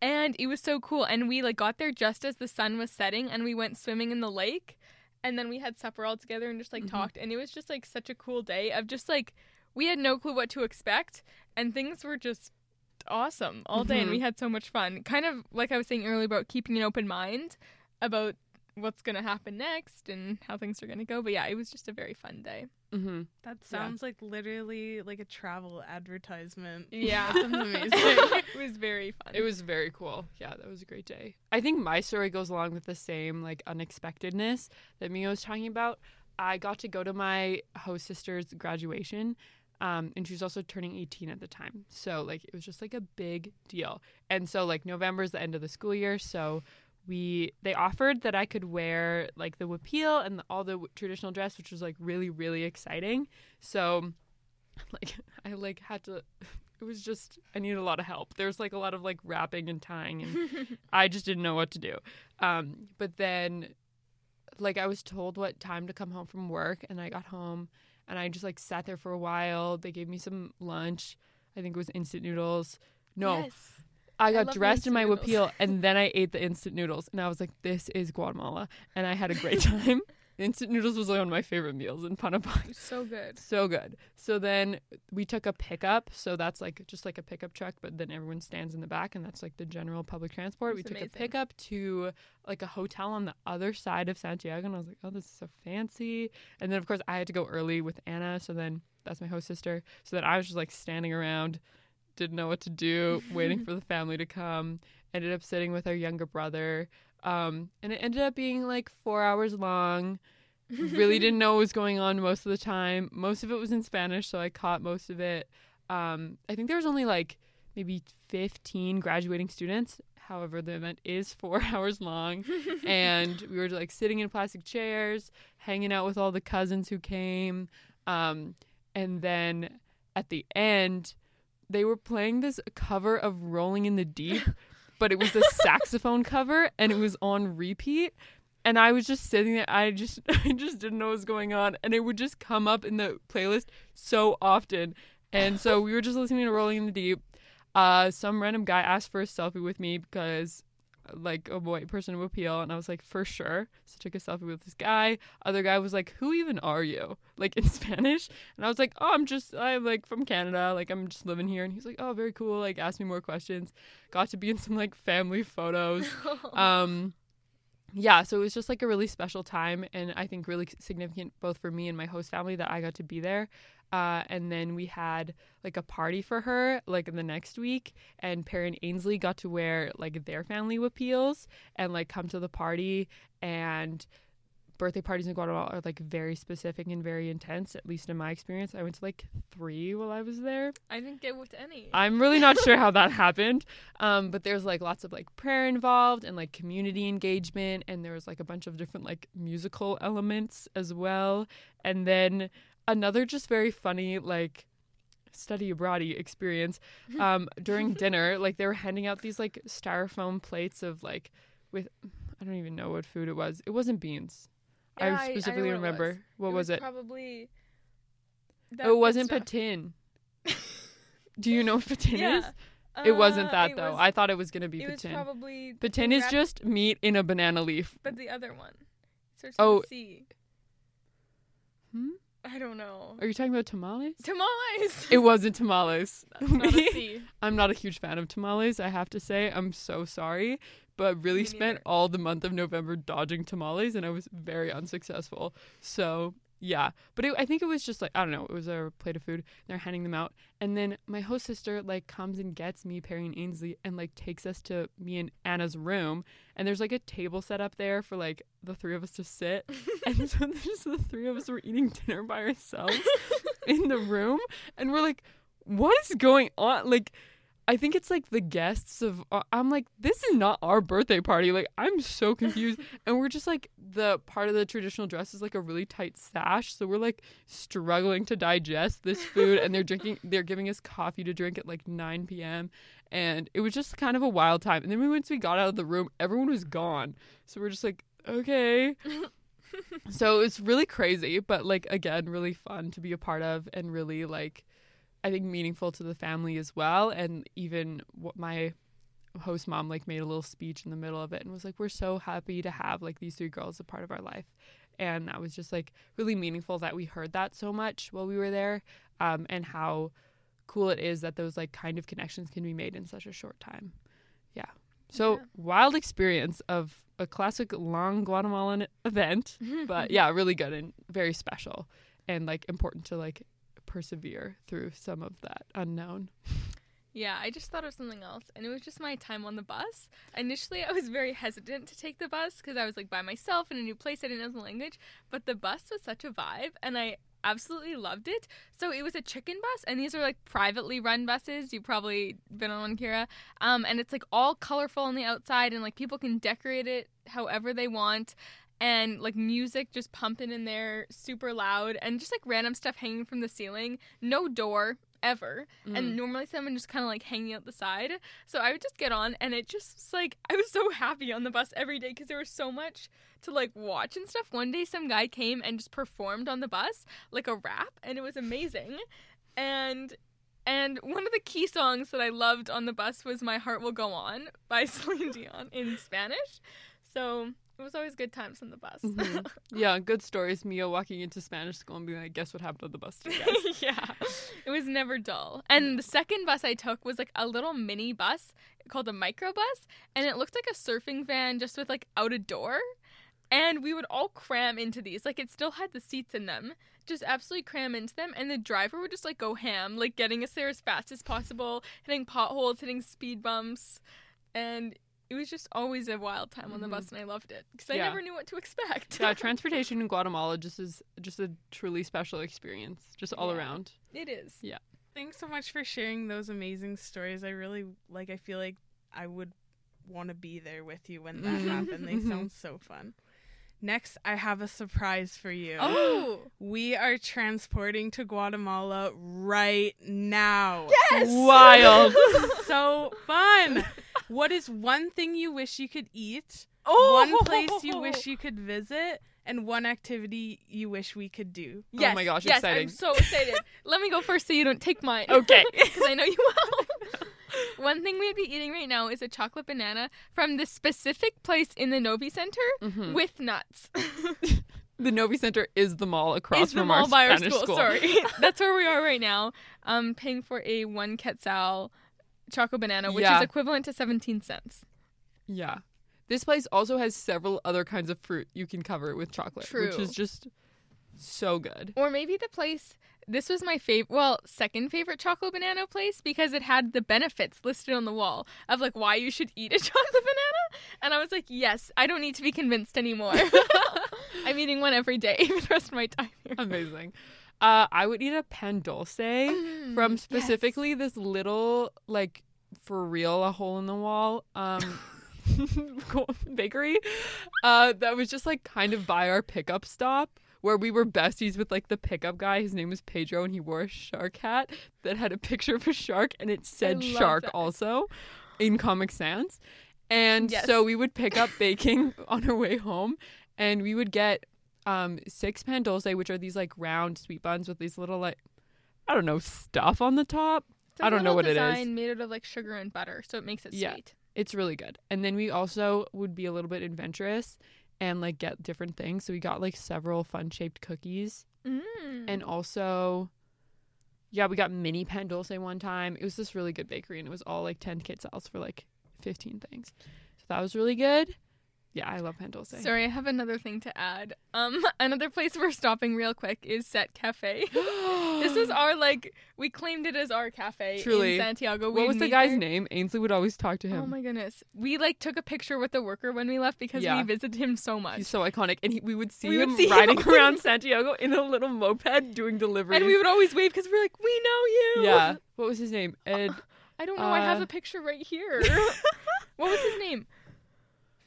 and it was so cool. And we like got there just as the sun was setting, and we went swimming in the lake, and then we had supper all together and just like Mhm. talked. And it was just like such a cool day of just like we had no clue what to expect, and things were just awesome all day, and Mhm. we had so much fun. Kind of like I was saying earlier about keeping an open mind about what's gonna happen next and how things are gonna go. But yeah, it was just a very fun day. Mhm. That sounds like literally like a travel advertisement. Yeah, [LAUGHS] That sounds amazing. [LAUGHS] it was very fun. It was very cool. Yeah, that was a great day. I think my story goes along with the same like unexpectedness that Mia was talking about. I got to go to my host sister's graduation, um, and she was also turning 18 at the time. So like it was just like a big deal. And so like November is the end of the school year, so we they offered that I could wear like the huipil and the, all the w- traditional dress, which was like really really exciting. So [LAUGHS] like I like had to [LAUGHS] it was just I needed a lot of help. There's like a lot of like wrapping and tying and [LAUGHS] I just didn't know what to do. Um but then like I was told what time to come home from work and I got home and I just like sat there for a while. They gave me some lunch. I think it was instant noodles. No, Yes. I I got the dressed in my noodles. huipil [LAUGHS] and then I ate the instant noodles and I was like, this is Guatemala. And I had a great [LAUGHS] time. instant noodles was like one of my favorite meals in Panama. So good. So good. So then we took a pickup. So that's like just like a pickup truck, but then everyone stands in the back, and that's like the general public transport. That's we took amazing. a pickup to like a hotel on the other side of Santiago, and I was like, oh, this is so fancy. And then of course I had to go early with Anna. So then that's my host sister. So then I was just like standing around, didn't know what to do, waiting [LAUGHS] for the family to come. Ended up sitting with our younger brother. Um, and it ended up being like four hours long really didn't [LAUGHS] know what was going on most of the time. Most of it was in Spanish, so I caught most of it. Um, I think there was only like maybe 15 graduating students. However, the event is four [LAUGHS] hours long, and we were like sitting in plastic chairs, hanging out with all the cousins who came. Um, and then at the end, they were playing this cover of Rolling in the Deep, [LAUGHS] but it was a saxophone cover and it was on repeat and I was just sitting there. I just, [LAUGHS] I just didn't know what was going on, and it would just come up in the playlist so often. And so we were just listening to Rolling in the Deep. Uh, some random guy asked for a selfie with me because, like, a white person would huipil, and I was like, for sure. So I took a selfie with this guy. Other guy was like, "Who even are you?" [LAUGHS] Like in [LAUGHS] Spanish, and I was like, "Oh, I'm just, I'm like from Canada. Like I'm just living here." And he's like, "Oh, very cool." Like asked me more questions. Got to be in [LAUGHS] some like family photos. Um, yeah, so it was just like a really special time, and I think really significant both for me and my host family that I got to be there. Uh, and then we had like a party for her like the next week, and Perry and Ainsley got to wear like their family huipils and like come to the party. And birthday parties in Guatemala are like very specific and very intense, at least in my experience. I went to like three while I was there. I didn't get with any. I'm really not sure how that [LAUGHS] happened. Um, but there's like lots of like prayer involved and like community engagement, and there was like a bunch of different like musical elements as well. And then another just very funny like study abroad experience [LAUGHS] um, during dinner. Like they were handing out these like styrofoam plates of like with I don't even know what food it was. It wasn't beans. Yeah, I specifically what it remember. was. What it was, it? Probably. Oh, it wasn't stuff. patin. [LAUGHS] Do you know what patin Yeah. is? It wasn't Uh, that it though. was- I thought it was gonna be it was patin. probably Patin is just meat in a banana leaf. But the other one. Starts Oh. with a C. Hmm? I don't know. Are you talking about tamales? Tamales. It wasn't tamales. [LAUGHS] That's not. [LAUGHS] I'm not a huge fan of tamales, I have to say. I'm so sorry. But really spent all the month of November dodging tamales and I was very unsuccessful. So, yeah. But it, I think it was just like, I don't know, it was a plate of food. They're handing them out. And then my host sister, like, comes and gets me, Perry and Ainsley, and, like, takes us to me and Anna's room. And there's, like, a table set up there for, like, the three of us to sit. [LAUGHS] and [LAUGHS] so there's the three of us were eating dinner by ourselves [LAUGHS] in the room. And we're like, what is going on? Like, I think it's like the guests of. Uh, I'm like, this is not our birthday party. Like, I'm so confused. [LAUGHS] and we're just like, the part of the traditional dress is like a really tight sash. So we're like struggling to digest this food. and they're drinking, [LAUGHS] they're giving us coffee to drink at like 9 p.m. And it was just kind of a wild time. And then once we got out of the room, everyone was gone. So we're just like, okay. [LAUGHS] so it's really crazy, but like, again, really fun to be a part of and really like. I think meaningful to the family as well. And even what my host mom like made a little speech in the middle of it and was like, "We're so happy to have like these three girls a part of our life." And that was just like really meaningful that we heard that so much while we were there, um, and how cool it is that those like kind of connections can be made in such a short time. Yeah. So Yeah. wild experience of a classic long Guatemalan event, [LAUGHS] but yeah, really good and very special, and like important to like persevere through some of that unknown. Yeah, I just thought of something else, and it was just my time on the bus. Initially, I was very hesitant to take the bus because I was like by myself in a new place. I didn't know the language, but the bus was such a vibe, and I absolutely loved it. So it was a chicken bus, and these are like privately run buses. You've probably been on one, Kira. Um, and it's like all colorful on the outside, and like people can decorate it however they want. And like music just pumping in there, super loud, and just like random stuff hanging from the ceiling. No door ever Mm. and normally someone just kind of like hanging out the side. So I would just get on, and it just was like I was so happy on the bus every day because there was so much to like watch and stuff. One day, some guy came and just performed on the bus like a rap, and it was amazing. And and one of the key songs that I loved on the bus was "My Heart Will Go On" by [LAUGHS] Celine Dion in Spanish. So it was always good times on the bus. Mhm. [LAUGHS] yeah, good stories. Mia walking into Spanish school and being like, "Guess what happened on the bus today?" [LAUGHS] yeah. It was never dull. And the second bus I took was like a little mini bus called a microbus, and it looked like a surfing van just with like out a door. And we would all cram into these. Like it still had the seats in them. Just absolutely cram into them. And the driver would just like go ham, like getting us there as fast as possible, hitting potholes, hitting speed bumps. And it was just always a wild time on the bus and I loved it. Because I Yeah. never knew what to expect. yeah, [LAUGHS] transportation in Guatemala just is just a truly special experience, just all Yeah. around. it is. Yeah. Thanks so much for sharing those amazing stories. I really like I feel like I would want to be there with you when that Mhm. happened. They Mhm. sound so fun. Next, I have a surprise for you. [GASPS] Oh! We are transporting to Guatemala right now. Yes! Wild. [LAUGHS] So fun. [LAUGHS] What is one thing you wish you could eat? Oh! One place you wish [LAUGHS] you could visit? And one activity you wish we could do? Yes, Oh my gosh, yes, exciting. I'm so [LAUGHS] excited. Let me go first so you don't take mine. Okay. [LAUGHS] Because I know you will. One thing we'd be eating right now is a chocolate banana from the specific place in the Novi Center Mhm. with nuts. The Novi Center is the mall across the from mall our by our Spanish school. Sorry. That's where we are right now. Um, paying for a one quetzal chocolate banana, which Yeah. is equivalent to 17 cents. Yeah. This place also has several other kinds of fruit you can cover with chocolate, which is just so good. Or maybe the place. This was my favorite, well, second favorite chocolate banana place because it had the benefits listed on the wall of like why you should eat a [LAUGHS] chocolate banana. And I was like, yes, I don't need to be convinced anymore. [LAUGHS] I'm eating one every day [LAUGHS] for the rest of my time here. Amazing. Uh, I would eat a pan dulce Mm, from yes. specifically this little, like, for real, a hole in the wall um, [LAUGHS] [LAUGHS] bakery uh, that was just like kind of by our pickup stop where we were besties with like the pickup guy. His name was Pedro and he wore a shark hat that had a picture of a shark and it said shark that. also in Comic Sans. And Yes. so we would pick up baking [LAUGHS] on our way home and we would get um six pan dulce, which are these like round sweet buns with these little like I don't know stuff on the top. It's I don't know what it is. Made out of like sugar and butter, so it makes it Yeah. sweet. It's really good. And then we also would be a little bit adventurous and like get different things. So we got like several fun shaped cookies Mm. and also yeah, we got mini pan dulce one time. It was this really good bakery and it was all like 10 quetzales for like 15 things. So that was really good. Yeah, I love pan dulce. Sorry, I have another thing to add. Um, [LAUGHS] another place we're stopping real quick is Set Cafe. [GASPS] this is our like we claimed it as our cafe Truly. in Santiago. What We'd was the guy's there- name? Ainsley would always talk to him. Oh my goodness. We like took a picture with the worker when we left because Yeah. we visited him so much. He's so iconic, and he, we would see We would him see riding always. around [LAUGHS] Santiago in a little moped doing deliveries. and we would always wave because we're like, we know you. yeah. [LAUGHS] What was his name? Ed. I don't know. I have a picture right here. what was his name?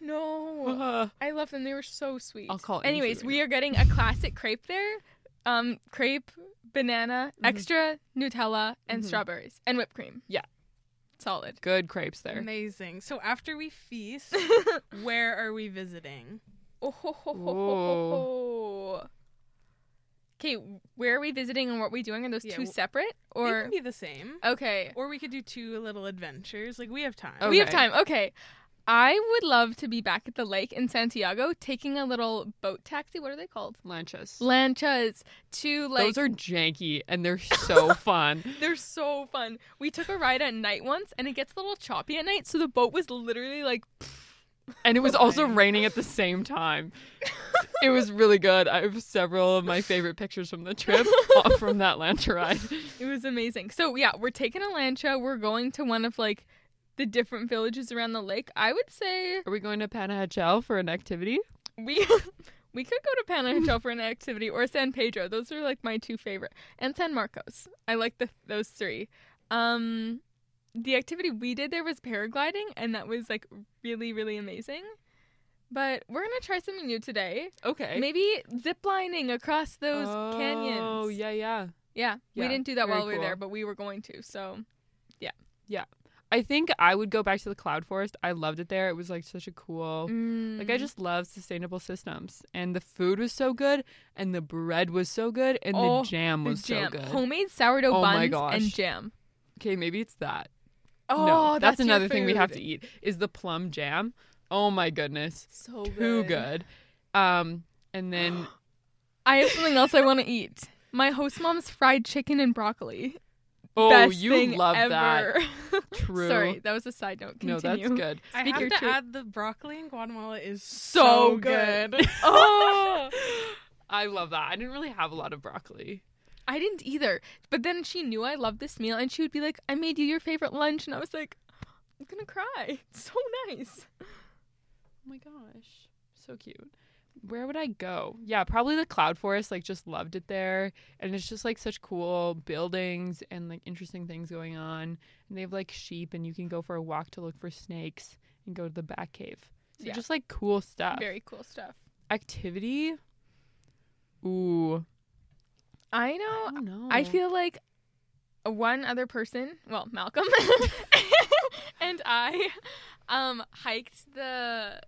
No. Uh, I love them. They were so sweet. I'll call Anyways, Ainsley we are getting a classic crepe there. Um, crepe, banana, Mhm. extra Nutella, and Mhm. strawberries and whipped cream. Yeah. Solid. good crepes there. Amazing. So after we feast, [LAUGHS] where are we visiting? Oh, ho, ho, ho. Okay, where are we visiting and what are we doing? Are those Yeah, two w- separate they or can be the same. okay? Or we could do two little adventures. Like we have time. Oh. We have time. Okay. I would love to be back at the lake in Santiago taking a little boat taxi. What are they called? Lanchas. Lanchas to like Those are janky and they're [LAUGHS] so fun. They're so fun. We took a ride at night once and it gets a little choppy at night, so the boat was literally like [LAUGHS] And it was also raining at the same time. It was really good. I have several of my favorite pictures from the trip [LAUGHS] from that Lancha ride. it was amazing. So yeah, we're taking a lancha. We're going to one of like the different villages around the lake. I would say Are we going to Panajachel for an activity? we [LAUGHS] we could go to Panajachel for an activity or San Pedro. Those are like my two favorite. And San Marcos. I like the those three. Um the activity we did there was paragliding and that was like really really amazing. But we're going to try something new today. Okay. Maybe zip lining across those oh, canyons. Oh, yeah, yeah. Yeah, we Yeah, didn't do that very while we were there, but we were going to. So I think I would go back to the cloud forest. I loved it there. It was like such a cool Like I Mm. just love sustainable systems, and the food was so good, and the bread was so good, and Oh, the jam the was jam, so good. homemade sourdough Oh buns and jam. Okay, maybe it's that. Oh, no, that's, your another thing we have to eat is the plum jam. Oh my goodness, So too good. Um, and then [GASPS] I have something else I want to eat. My host mom's fried chicken and broccoli. Oh, Best you thing love ever. that. [LAUGHS] [LAUGHS] True. Sorry, that was a side note. No, Continue. that's good. I Speak have your to truth. add the broccoli in Guatemala is So so, good. good. Oh, [LAUGHS] I love that. I didn't really have a lot of broccoli. I didn't either. But then she knew I loved this meal, and she would be like, "I made you your favorite lunch," and I was like, "I'm gonna cry." It's so nice. Oh my gosh, so cute. Where would I go? Yeah, probably the cloud forest. Like, just loved it there, and it's just like such cool buildings and like interesting things going on. And they have like sheep, and you can go for a walk to look for snakes and go to the bat cave. So Yeah. just like cool stuff. Very cool stuff. Activity. Ooh, I I know. don't know. I feel like one other person, well, Malcolm, [LAUGHS] and I, um, hiked the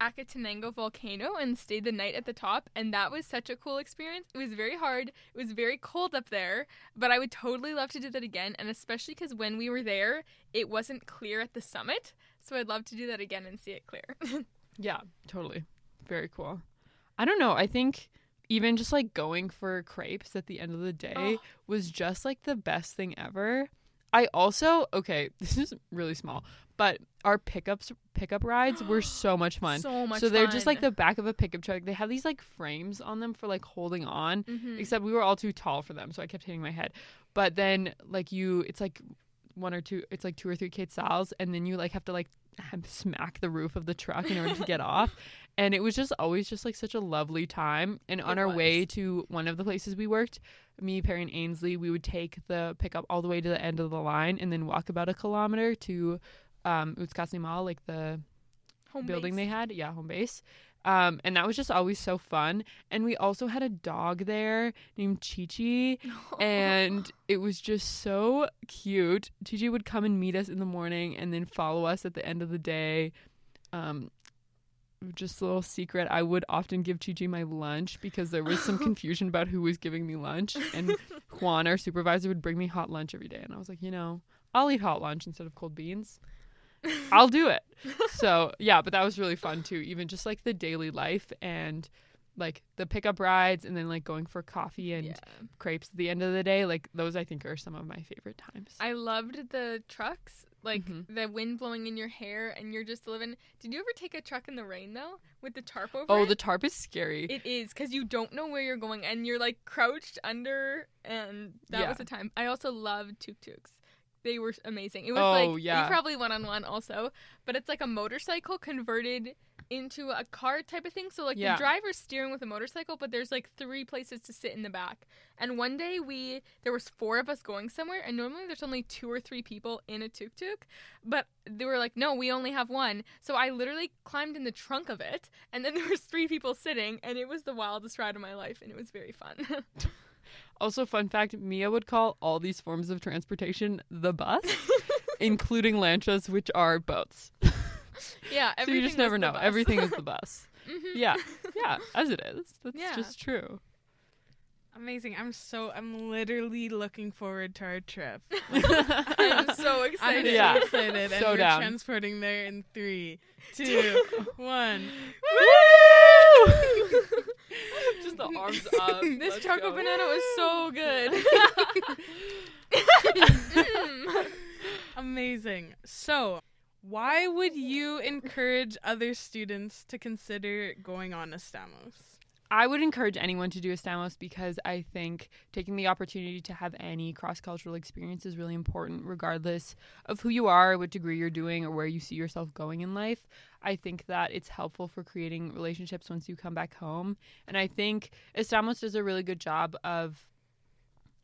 Acatenango volcano and stayed the night at the top, and that was such a cool experience. It was very hard. It was very cold up there, but I would totally love to do that again, and especially because when we were there, it wasn't clear at the summit, so I'd love to do that again and see it clear. [LAUGHS] Yeah, totally. Very cool. I don't know. I think even just like going for crepes at the end of the day Oh. was just like the best thing ever. I also okay, [LAUGHS] this is really small, but our pickups pickup rides were [GASPS] so much fun. So much. So they're just like the back of a pickup truck. They have these like frames on them for like holding on. Mhm. Except we were all too tall for them, so I kept hitting my head. But then like you, it's like one or two. It's like two or three quetzals, and then you like have to like smack the roof of the truck in order to get [LAUGHS] off. And it was just always just like such a lovely time. And on our way to one of the places we worked, me, Perry, and Ainsley, we would take the pickup all the way to the end of the line and then walk about a kilometer to um Utskasni Mall, like the Home building base. they had. Yeah, home base. Um, and that was just always so fun. And we also had a dog there named Chi Chi, [LAUGHS] and it was just so cute. Chi Chi would come and meet us in the morning and then follow us at the end of the day. Um, just a little secret I would often give Chi Chi my lunch because there was some [LAUGHS] confusion about who was giving me lunch. And [LAUGHS] Juan, our supervisor, would bring me hot lunch every day. And I was like, you know, I'll eat hot lunch instead of cold beans. I'll do it. So yeah, but that was really fun too. Even just like the daily life and like the pickup rides and then like going for coffee and yeah. crepes at the end of the day. Like those I think are some of my favorite times. I loved the trucks, like Mhm. the wind blowing in your hair, and you're just living. Did you ever take a truck in the rain though, with the tarp over? oh, it? the tarp is scary. It is because you don't know where you're going, and you're like crouched under, and that Yeah. was the time. I also loved tuk tuks. They were amazing. It was Oh, like yeah. you probably one on one also, but it's like a motorcycle converted into a car type of thing. So like Yeah. the driver's steering with a motorcycle, but there's like three places to sit in the back. And one day we there was four of us going somewhere, and normally there's only two or three people in a tuk tuk, but they were like, no, we only have one. So I literally climbed in the trunk of it, and then [LAUGHS] there was three people sitting, and it was the wildest ride of my life, and it was very fun. [LAUGHS] Also, fun fact: Mia would call all these forms of transportation the bus, [LAUGHS] including lanchas, which are boats. [LAUGHS] yeah, so you just was never know. bus. Everything is the bus. [LAUGHS] Mhm. yeah, yeah, as it is. That's Yeah. just true. Amazing. I'm so I'm literally looking forward to our trip. I'm so I'm excited. so Yeah. excited. And So we're transporting there in three, two, one. [LAUGHS] just the [LAUGHS] arms up. [LAUGHS] this Let's choco go. banana was so good. Amazing. So, why would you encourage other students to consider going on Estamos? I would encourage anyone to do a Estamos because I think taking the opportunity to have any cross cultural experience is really important, regardless of who you are, what degree you're doing, or where you see yourself going in life. I think that it's helpful for creating relationships once you come back home. And I think Estamos does a really good job of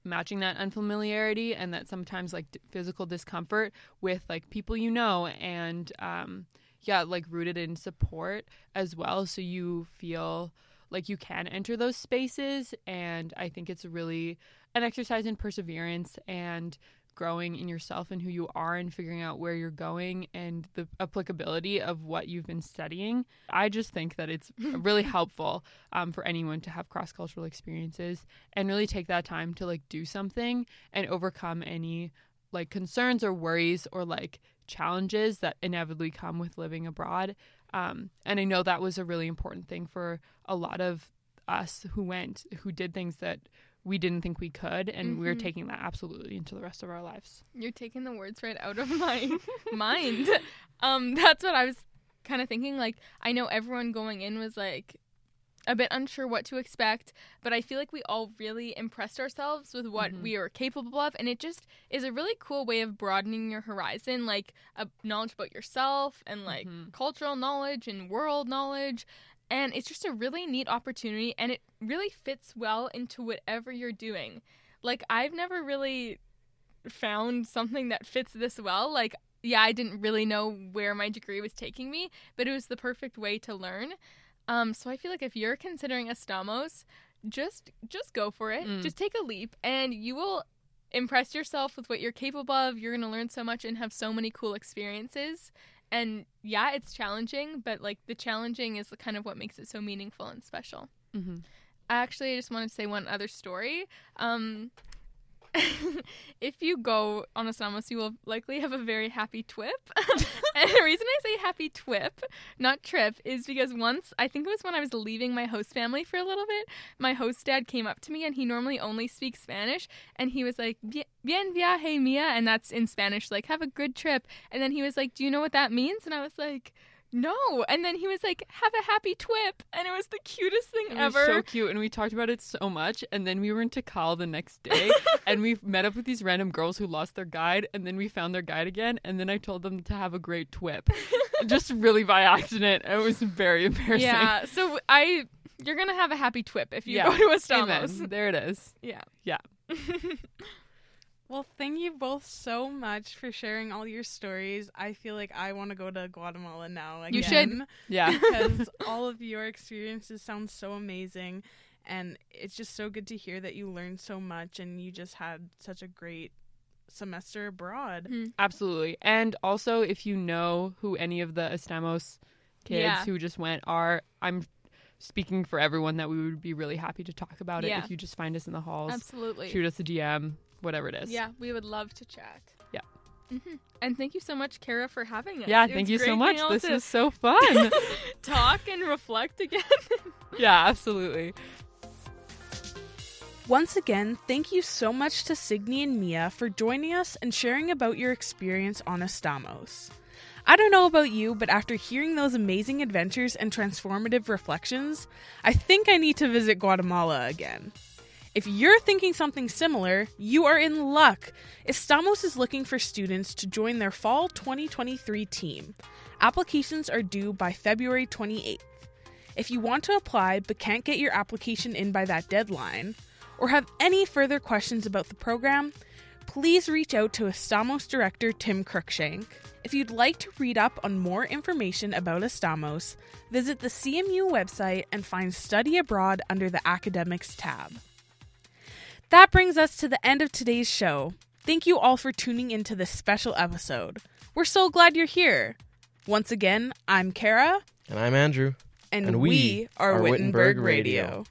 matching that unfamiliarity and that sometimes like d- physical discomfort with like people you know and um yeah like rooted in support as well so you feel like you can enter those spaces and i think it's really an exercise in perseverance and growing in yourself and who you are and figuring out where you're going and the applicability of what you've been studying. I just think that it's [LAUGHS] really helpful um, for anyone to have cross-cultural experiences and really take that time to like do something and overcome any like concerns or worries or like challenges that inevitably come with living abroad um, and i know that was a really important thing for a lot of us who went who did things that we didn't think we could and we're Mhm. taking that absolutely into the rest of our lives You're taking the words right out of my [LAUGHS] mind. Um, that's what I was kind of thinking. Like, I know everyone going in was like a bit unsure what to expect, but I feel like we all really impressed ourselves with what Mhm. we are capable of, and it just is a really cool way of broadening your horizon, like a knowledge about yourself and like Mhm. cultural knowledge and world knowledge. And it's just a really neat opportunity, and it really fits well into whatever you're doing. Like, I've never really found something that fits this well. Like, yeah, I didn't really know where my degree was taking me, but it was the perfect way to learn. Um, so I feel like if you're considering Estamos, just just go for it. Mm. Just take a leap, and you will impress yourself with what you're capable of. You're gonna learn so much and have so many cool experiences. And yeah, it's challenging, but like the challenging is kind of what makes it so meaningful and special. mm-hmm. Actually, I just wanted to say one other story. Um, [LAUGHS] if you go on a Estamos, you will likely have a very happy twip. [LAUGHS] and the reason I say happy twip, not trip, is because once, I think it was when I was leaving my host family for a little bit, my host dad came up to me and he normally only speaks Spanish. And he was like, bien viaje mia. And that's in Spanish, like, have a good trip. And then he was like, do you know what that means? And I was like, no. And then he was like, have a happy twip. And it was the cutest thing It ever. was so cute, and we talked about it so much. And then we were in Tikal the next [LAUGHS] day, and we met up with these random girls who lost their guide, and then we found their guide again. And then I told them to have a great twip, [LAUGHS] just really by accident. It was very embarrassing. yeah. So I, you're going to have a happy twip if you Yeah. go to Estamos. Amen. There it is. Yeah. Yeah. [LAUGHS] Well, thank you both so much for sharing all your stories. I feel like I want to go to Guatemala now. Again, You should. Yeah. [LAUGHS] because [LAUGHS] all of your experiences sound so amazing, and it's just so good to hear that you learned so much and you just had such a great semester abroad. Mm-hmm. Absolutely. And also, if you know who any of the Estamos kids Yeah. who just went are, I'm speaking for everyone that we would be really happy to talk about it Yeah. if you just find us in the halls, Absolutely. shoot us a DM, whatever it is. Yeah, we would love to chat. Yeah. hmm And thank you so much, Kara, for having us. Yeah, It thank you so much. This to was so fun. [LAUGHS] talk and reflect again. [LAUGHS] yeah, absolutely. Once again, thank you so much to Signe and Mia for joining us and sharing about your experience on Estamos. I don't know about you, but after hearing those amazing adventures and transformative reflections, I think I need to visit Guatemala again. If you're thinking something similar, you are in luck. Estamos is looking for students to join their fall 2023 team. Applications are due by February 28th. If you want to apply but can't get your application in by that deadline, or have any further questions about the program, please reach out to Estamos director Tim Cruikshank. If you'd like to read up on more information about Estamos, visit the CMU website and find Study Abroad under the Academics tab. That brings us to the end of today's show. Thank you all for tuning into this special episode. We're so glad you're here. Once again, I'm Kara, And I'm Andrew. and, And we, are Wittenberg, Wittenberg Radio. Radio.